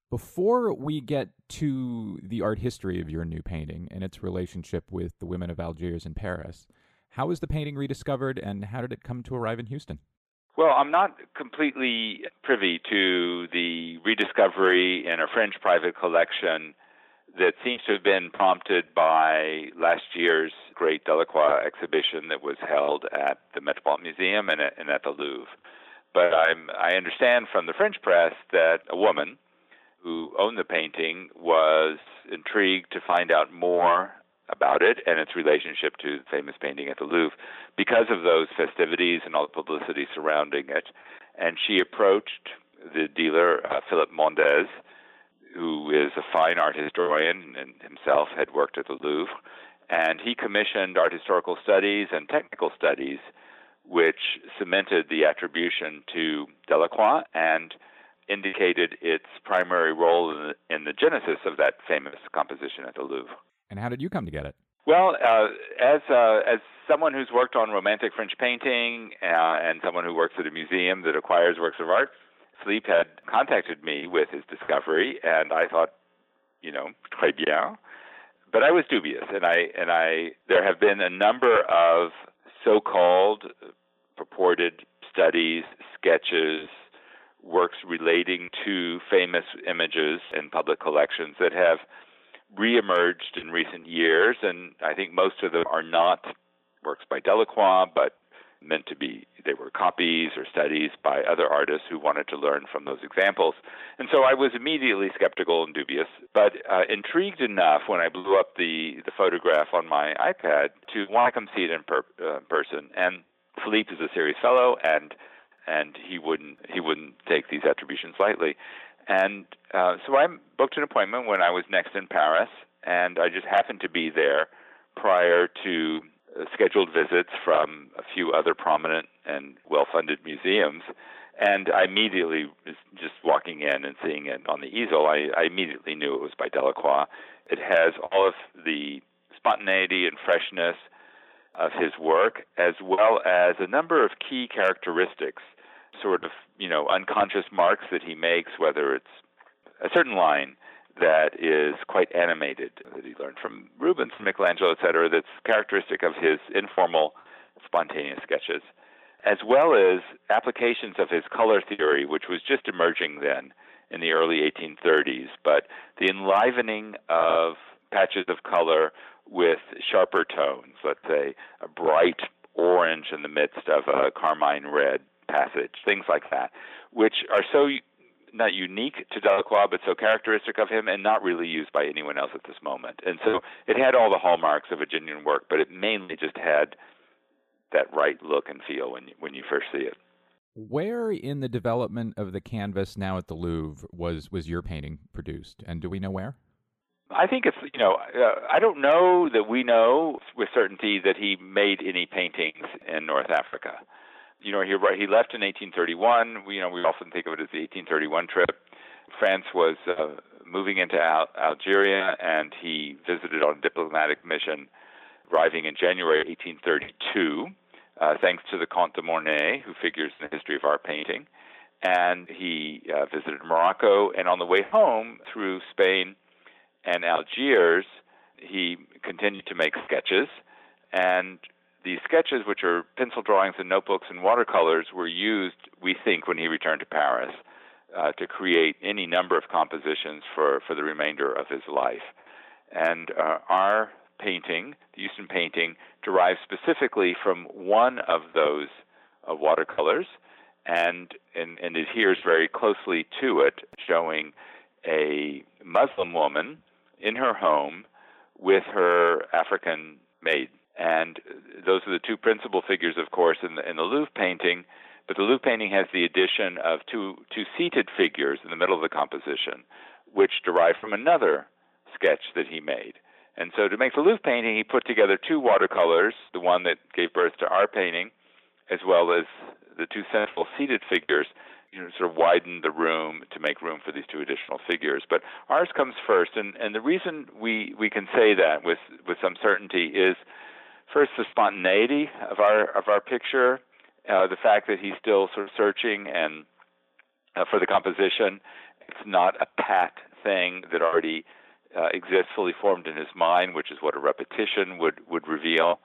Before we get to the art history of your new painting and its relationship with the women of Algiers in Paris, how was the painting rediscovered and how did it come to arrive in Houston? Well, I'm not completely privy to the rediscovery in a French private collection that seems to have been prompted by last year's great Delacroix exhibition that was held at the Metropolitan Museum and at, and at the Louvre. But I'm, I understand from the French press that a woman who owned the painting was intrigued to find out more about it and its relationship to the famous painting at the Louvre because of those festivities and all the publicity surrounding it. And she approached the dealer, uh, Philippe who is a fine art historian and himself had worked at the Louvre, and he commissioned art historical studies and technical studies, which cemented the attribution to Delacroix and indicated its primary role in the, in the genesis of that famous composition at the Louvre. And how did you come to get it? Well, uh, as uh, as someone who's worked on Romantic French painting uh, and someone who works at a museum that acquires works of art, Philippe had contacted me with his discovery, and I thought, you know, très bien. But I was dubious, and I and I there have been a number of so-called purported studies, sketches, works relating to famous images in public collections that have reemerged in recent years, and I think most of them are not works by Delacroix, but meant to be they were copies or studies by other artists who wanted to learn from those examples. And so I was immediately skeptical and dubious, but uh, intrigued enough when I blew up the the photograph on my iPad to want to come see it in per, uh, person. And Philippe is a serious fellow, and and he wouldn't he wouldn't take these attributions lightly. And uh, so I booked an appointment when I was next in Paris, and I just happened to be there prior to Uh, scheduled visits from a few other prominent and well-funded museums. And I immediately, just walking in and seeing it on the easel, I, I immediately knew it was by Delacroix. It has all of the spontaneity and freshness of his work, as well as a number of key characteristics, sort of, you know, unconscious marks that he makes, whether it's a certain line that is quite animated that he learned from Rubens, Michelangelo, etc. That's characteristic of his informal, spontaneous sketches, as well as applications of his color theory, which was just emerging then in the early 1830s. But the enlivening of patches of color with sharper tones, let's say a bright orange in the midst of a carmine red passage, things like that, which are so not unique to Delacroix, but so characteristic of him and not really used by anyone else at this moment. And so it had all the hallmarks of a genuine work, but it mainly just had that right look and feel when you, when you first see it. Where in the development of the canvas now at the Louvre was was your painting produced, and do we know where? I think it's you know uh, I don't know that we know with certainty that he made any paintings in North Africa you know, he he left in 1831. We, you know, we often think of it as the 1831 trip. France was uh, moving into Al- Algeria, and he visited on a diplomatic mission, arriving in January 1832. Uh, thanks to the Comte de Mornay, who figures in the history of art painting. And he uh, visited Morocco, and on the way home through Spain and Algiers, he continued to make sketches and the sketches, which are pencil drawings and notebooks and watercolors, were used, we think, when he returned to Paris uh, to create any number of compositions for, for the remainder of his life. And uh, our painting, the Houston painting, derives specifically from one of those uh, watercolors. and, and, and adheres very closely to it, showing a Muslim woman in her home with her African maid. And those are the two principal figures, of course, in the, in the Louvre painting. But the Louvre painting has the addition of two, two seated figures in the middle of the composition, which derive from another sketch that he made. And so to make the Louvre painting, he put together two watercolors, the one that gave birth to our painting, as well as the two central seated figures, you know, sort of widened the room to make room for these two additional figures. But ours comes first, and, and the reason we, we can say that with, with some certainty is first the spontaneity of our of our picture, uh, the fact that he's still sort of searching and uh, for the composition. It's not a pat thing that already uh, exists fully formed in his mind, which is what a repetition would would reveal.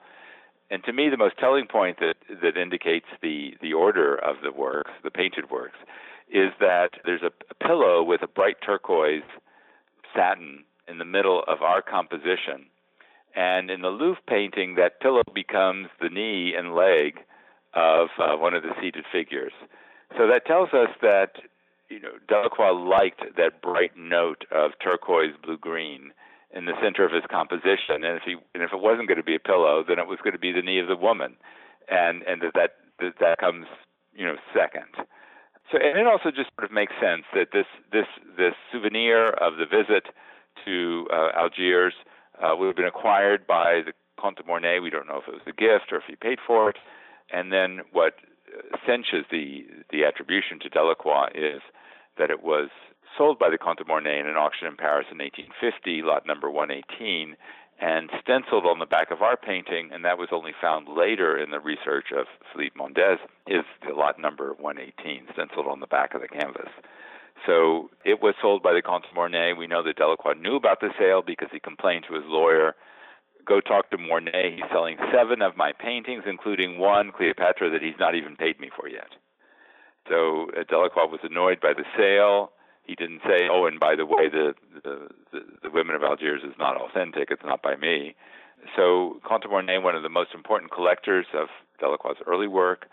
And to me, the most telling point that that indicates the the order of the works, the painted works, is that there's a, a pillow with a bright turquoise satin in the middle of our composition. And in the Louvre painting, that pillow becomes the knee and leg of uh, one of the seated figures. So that tells us that you know, Delacroix liked that bright note of turquoise blue green in the center of his composition, and if he and if it wasn't going to be a pillow, then it was going to be the knee of the woman, and and that that that, that comes you know second. So and it also just sort of makes sense that this this this souvenir of the visit to uh, Algiers uh, would have been acquired by the Comte de Mornay. We don't know if it was a gift or if he paid for it. And then what cinches the the attribution to Delacroix is that it was sold by the Comte de Mornay in an auction in Paris in 1850, lot number 118, and stenciled on the back of our painting, and that was only found later in the research of Philippe Mendes, is the lot number 118, stenciled on the back of the canvas. So it was sold by the Comte Mornay. We know that Delacroix knew about the sale because he complained to his lawyer. Go talk to Mornay. He's selling seven of my paintings, including one, Cleopatra, that he's not even paid me for yet. So uh, Delacroix was annoyed by the sale. He didn't say, "Oh, and by the way, the the, the, the Women of Algiers is not authentic. It's not by me." So Comte Mornay, one of the most important collectors of Delacroix's early work,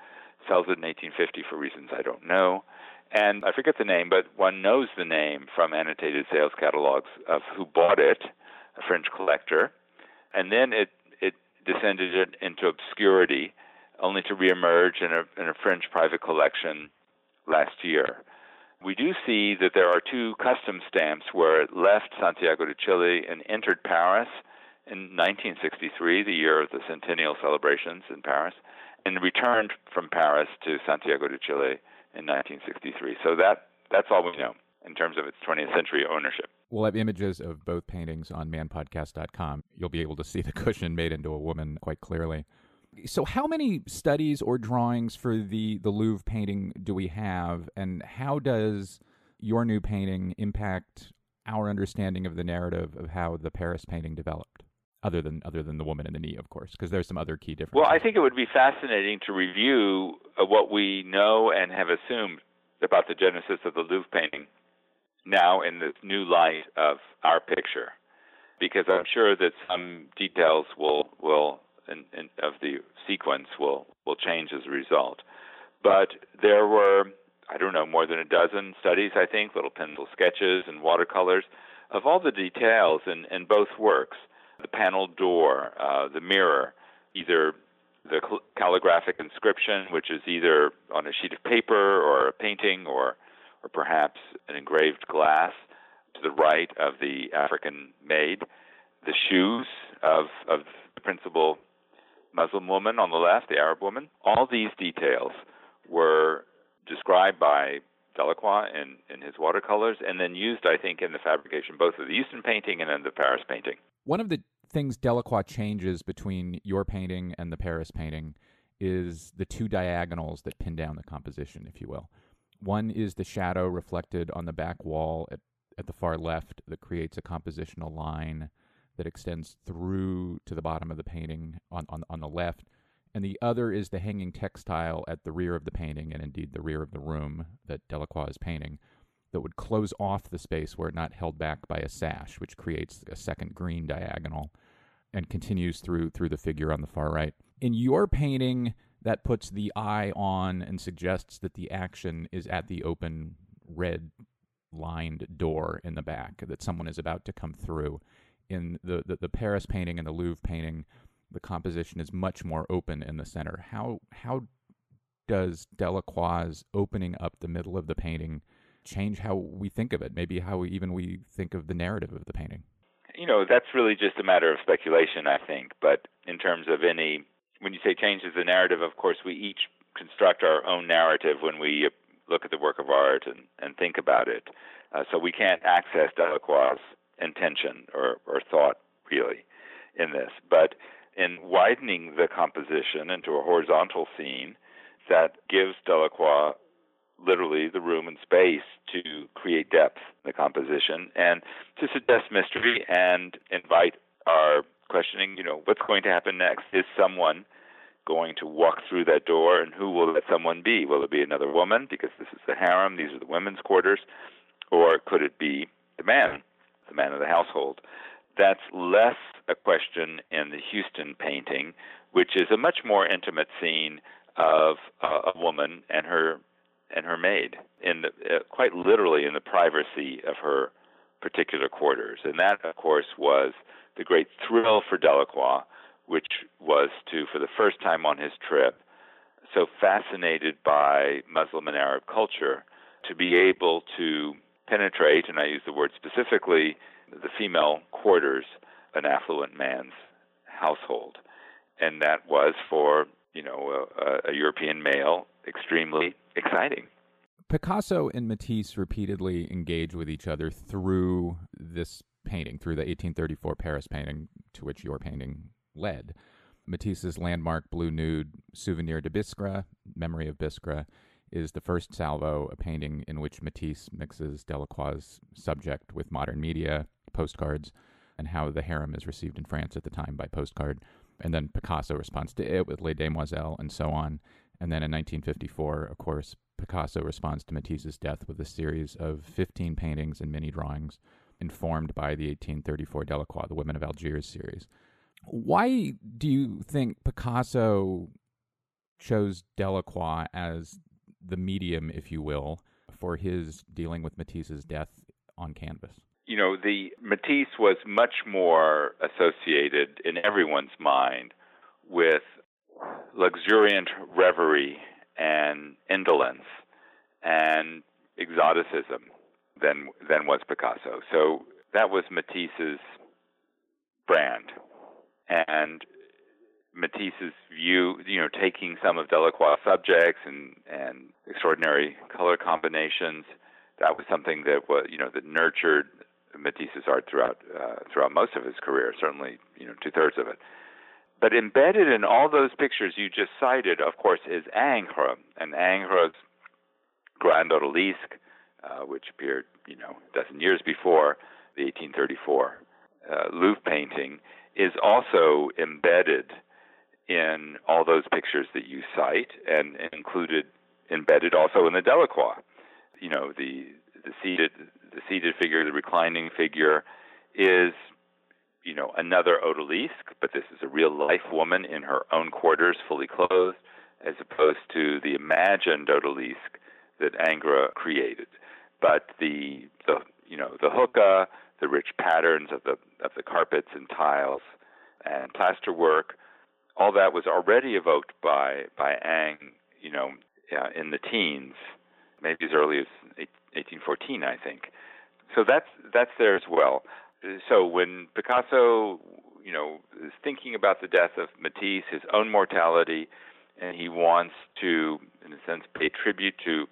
sells it in 1850 for reasons I don't know. And I forget the name, but one knows the name from annotated sales catalogs of who bought it, a French collector. And then it, it descended into obscurity, only to reemerge in a, in a French private collection last year. We do see that there are two custom stamps where it left Santiago de Chile and entered Paris in 1963, the year of the centennial celebrations in Paris, and returned from Paris to Santiago de Chile in 1963. So that that's all we know in terms of its 20th century ownership. We'll have images of both paintings on manpodcast.com. You'll be able to see the cushion made into a woman quite clearly. So, how many studies or drawings for the, the Louvre painting do we have, and how does your new painting impact our understanding of the narrative of how the Paris painting developed? Other than other than the woman in the knee, of course, because there's some other key differences. Well, I think it would be fascinating to review uh, what we know and have assumed about the genesis of the Louvre painting now in this new light of our picture, because I'm sure that some details will will in, in, of the sequence will will change as a result. But there were I don't know more than a dozen studies I think little pencil sketches and watercolors of all the details in, in both works the panel door, uh, the mirror, either the calligraphic inscription, which is either on a sheet of paper or a painting or, or perhaps an engraved glass to the right of the African maid, the shoes of, of the principal Muslim woman on the left, the Arab woman. All these details were described by Delacroix in, in his watercolors and then used, I think, in the fabrication both of the Houston painting and in the Paris painting. One of the things Delacroix changes between your painting and the Paris painting is the two diagonals that pin down the composition, if you will. One is the shadow reflected on the back wall at, at the far left that creates a compositional line that extends through to the bottom of the painting on, on, on the left. And the other is the hanging textile at the rear of the painting, and indeed the rear of the room that Delacroix is painting, that would close off the space where not held back by a sash, which creates a second green diagonal and continues through through the figure on the far right. In your painting, that puts the eye on and suggests that the action is at the open red lined door in the back, that someone is about to come through. In the, the, the Paris painting and the Louvre painting, the composition is much more open in the center. How how does Delacroix's opening up the middle of the painting change how we think of it? Maybe how we, even we think of the narrative of the painting. You know, that's really just a matter of speculation, I think. But in terms of any, when you say changes the narrative, of course, we each construct our own narrative when we look at the work of art and, and think about it. Uh, so we can't access Delacroix's intention or, or thought really in this. But in widening the composition into a horizontal scene that gives Delacroix literally the room and space to create depth in the composition and to suggest mystery and invite our questioning, you know, what's going to happen next? Is someone going to walk through that door and who will that someone be? Will it be another woman because this is the harem, these are the women's quarters, or could it be the man, the man of the household? That's less a question in the Houston painting, which is a much more intimate scene of uh, a woman and her and her maid in the, uh, quite literally in the privacy of her particular quarters. And that, of course, was the great thrill for Delacroix, which was to, for the first time on his trip, so fascinated by Muslim and Arab culture, to be able to penetrate, and I use the word specifically, the female quarters, an affluent man's household. And that was for, you know, a, a European male extremely exciting. Picasso and Matisse repeatedly engage with each other through this painting, through the 1834 Paris painting to which your painting led. Matisse's landmark blue nude Souvenir de Biskra, Memory of Biskra, is the first salvo, a painting in which Matisse mixes Delacroix's subject with modern media, postcards, and how the harem is received in France at the time by postcard. And then Picasso responds to it with Les Demoiselles and so on. And then in 1954, of course, Picasso responds to Matisse's death with a series of 15 paintings and mini drawings informed by the 1834 Delacroix, the Women of Algiers series. Why do you think Picasso chose Delacroix as the medium, if you will, for his dealing with Matisse's death on canvas? You know, the Matisse was much more associated in everyone's mind with luxuriant reverie and indolence and exoticism than than was Picasso. So that was Matisse's brand, and Matisse's view, you know, taking some of Delacroix' subjects and and extraordinary color combinations, that was something that was you know that nurtured Matisse's art throughout uh, throughout most of his career, certainly you know two thirds of it. But embedded in all those pictures you just cited, of course, is Ingres and Ingres' Grand Odalisque, uh, which appeared you know a dozen years before the 1834 uh, Louvre painting, is also embedded in all those pictures that you cite, and included embedded also in the Delacroix. You know the the seated the seated figure, the reclining figure, is you know another odalisque, but this is a real life woman in her own quarters, fully clothed, as opposed to the imagined odalisque that Ingres created. But the the you know the hookah, the rich patterns of the of the carpets and tiles and plasterwork, all that was already evoked by by Ang, you know, uh, in the teens, maybe as early as 1814, I think. So that's that's there as well. So when Picasso, you know, is thinking about the death of Matisse, his own mortality, and he wants to, in a sense, pay tribute to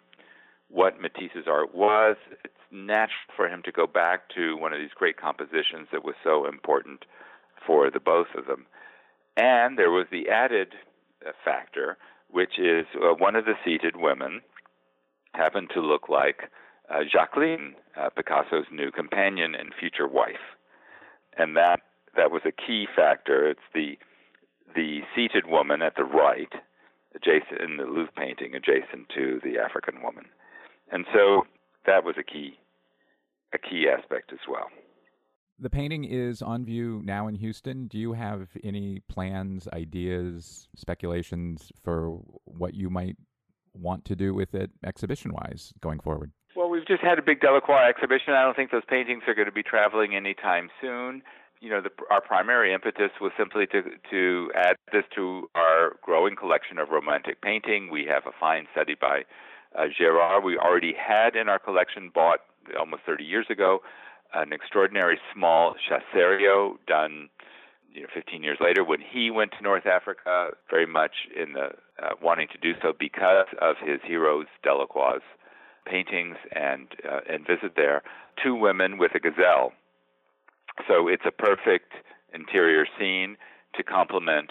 what Matisse's art was, it's natural for him to go back to one of these great compositions that was so important for the both of them. And there was the added factor, which is uh, one of the seated women happened to look like uh, Jacqueline, uh, Picasso's new companion and future wife, and that that was a key factor. It's the the seated woman at the right, adjacent in the Louvre painting, adjacent to the African woman, and so that was a key a key aspect as well. The painting is on view now in Houston. Do you have any plans, ideas, speculations for what you might want to do with it exhibition wise going forward? We've just had a big Delacroix exhibition. I don't think those paintings are going to be traveling anytime soon. You know, the, our primary impetus was simply to to add this to our growing collection of romantic painting. We have a fine study by uh, Gérard. We already had in our collection, bought almost 30 years ago, an extraordinary small Chassériau done you know 15 years later when he went to North Africa, very much in the uh, wanting to do so because of his heroes Delacroix's paintings and uh, and visit there. Two women with a gazelle. So it's a perfect interior scene to complement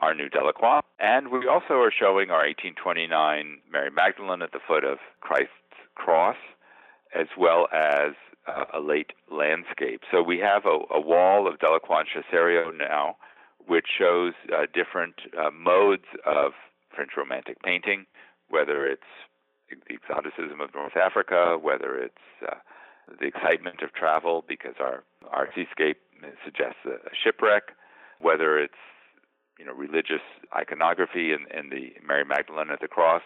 our new Delacroix. And we also are showing our 1829 Mary Magdalene at the foot of Christ's cross, as well as uh, a late landscape. So we have a, a wall of Delacroix and Chassériau now, which shows uh, different uh, modes of French Romantic painting, whether it's the exoticism of North Africa, whether it's uh, the excitement of travel because our our seascape suggests a, a shipwreck, whether it's you know religious iconography and, and the Mary Magdalene at the cross.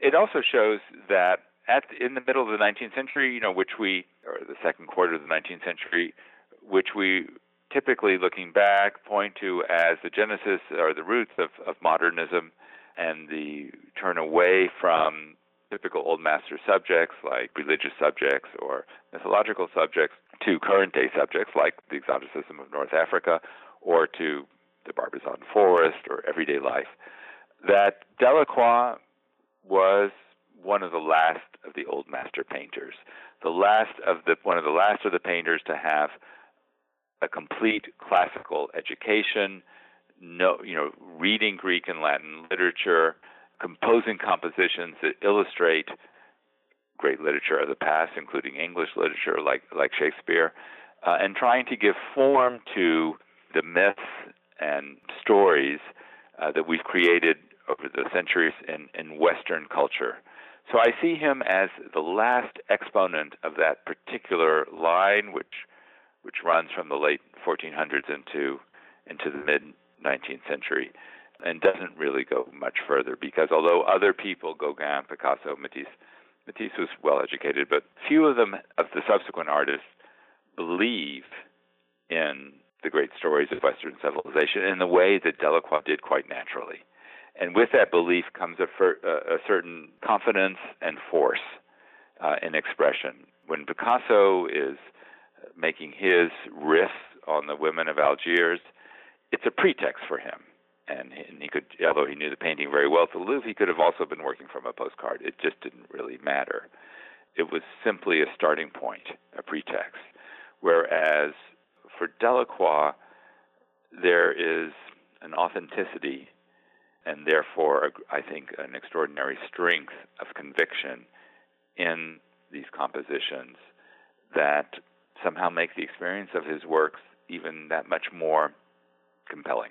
It also shows that at in the middle of the 19th century, you know, which we or the second quarter of the 19th century, which we typically looking back point to as the genesis or the roots of, of modernism and the turn away from typical old master subjects like religious subjects or mythological subjects to current day subjects like the exoticism of North Africa or to the Barbizon forest or everyday life. That Delacroix was one of the last of the old master painters, the last of the one of the last of the painters to have a complete classical education, no, you know, reading Greek and Latin literature, composing compositions that illustrate great literature of the past, including English literature like like Shakespeare, uh, and trying to give form to the myths and stories uh, that we've created over the centuries in, in Western culture. So I see him as the last exponent of that particular line, which which runs from the late 1400s into into the mid 19th century and doesn't really go much further because although other people, Gauguin, Picasso, Matisse, Matisse was well educated, but few of them, of the subsequent artists, believe in the great stories of Western civilization in the way that Delacroix did quite naturally. And with that belief comes a, fer- a certain confidence and force uh, in expression. When Picasso is making his riffs on the women of Algiers, it's a pretext for him and he could, although he knew the painting very well at the Louvre, he could have also been working from a postcard. It just didn't really matter. It was simply a starting point, a pretext. Whereas for Delacroix, there is an authenticity and therefore, I think, an extraordinary strength of conviction in these compositions that somehow make the experience of his works even that much more compelling.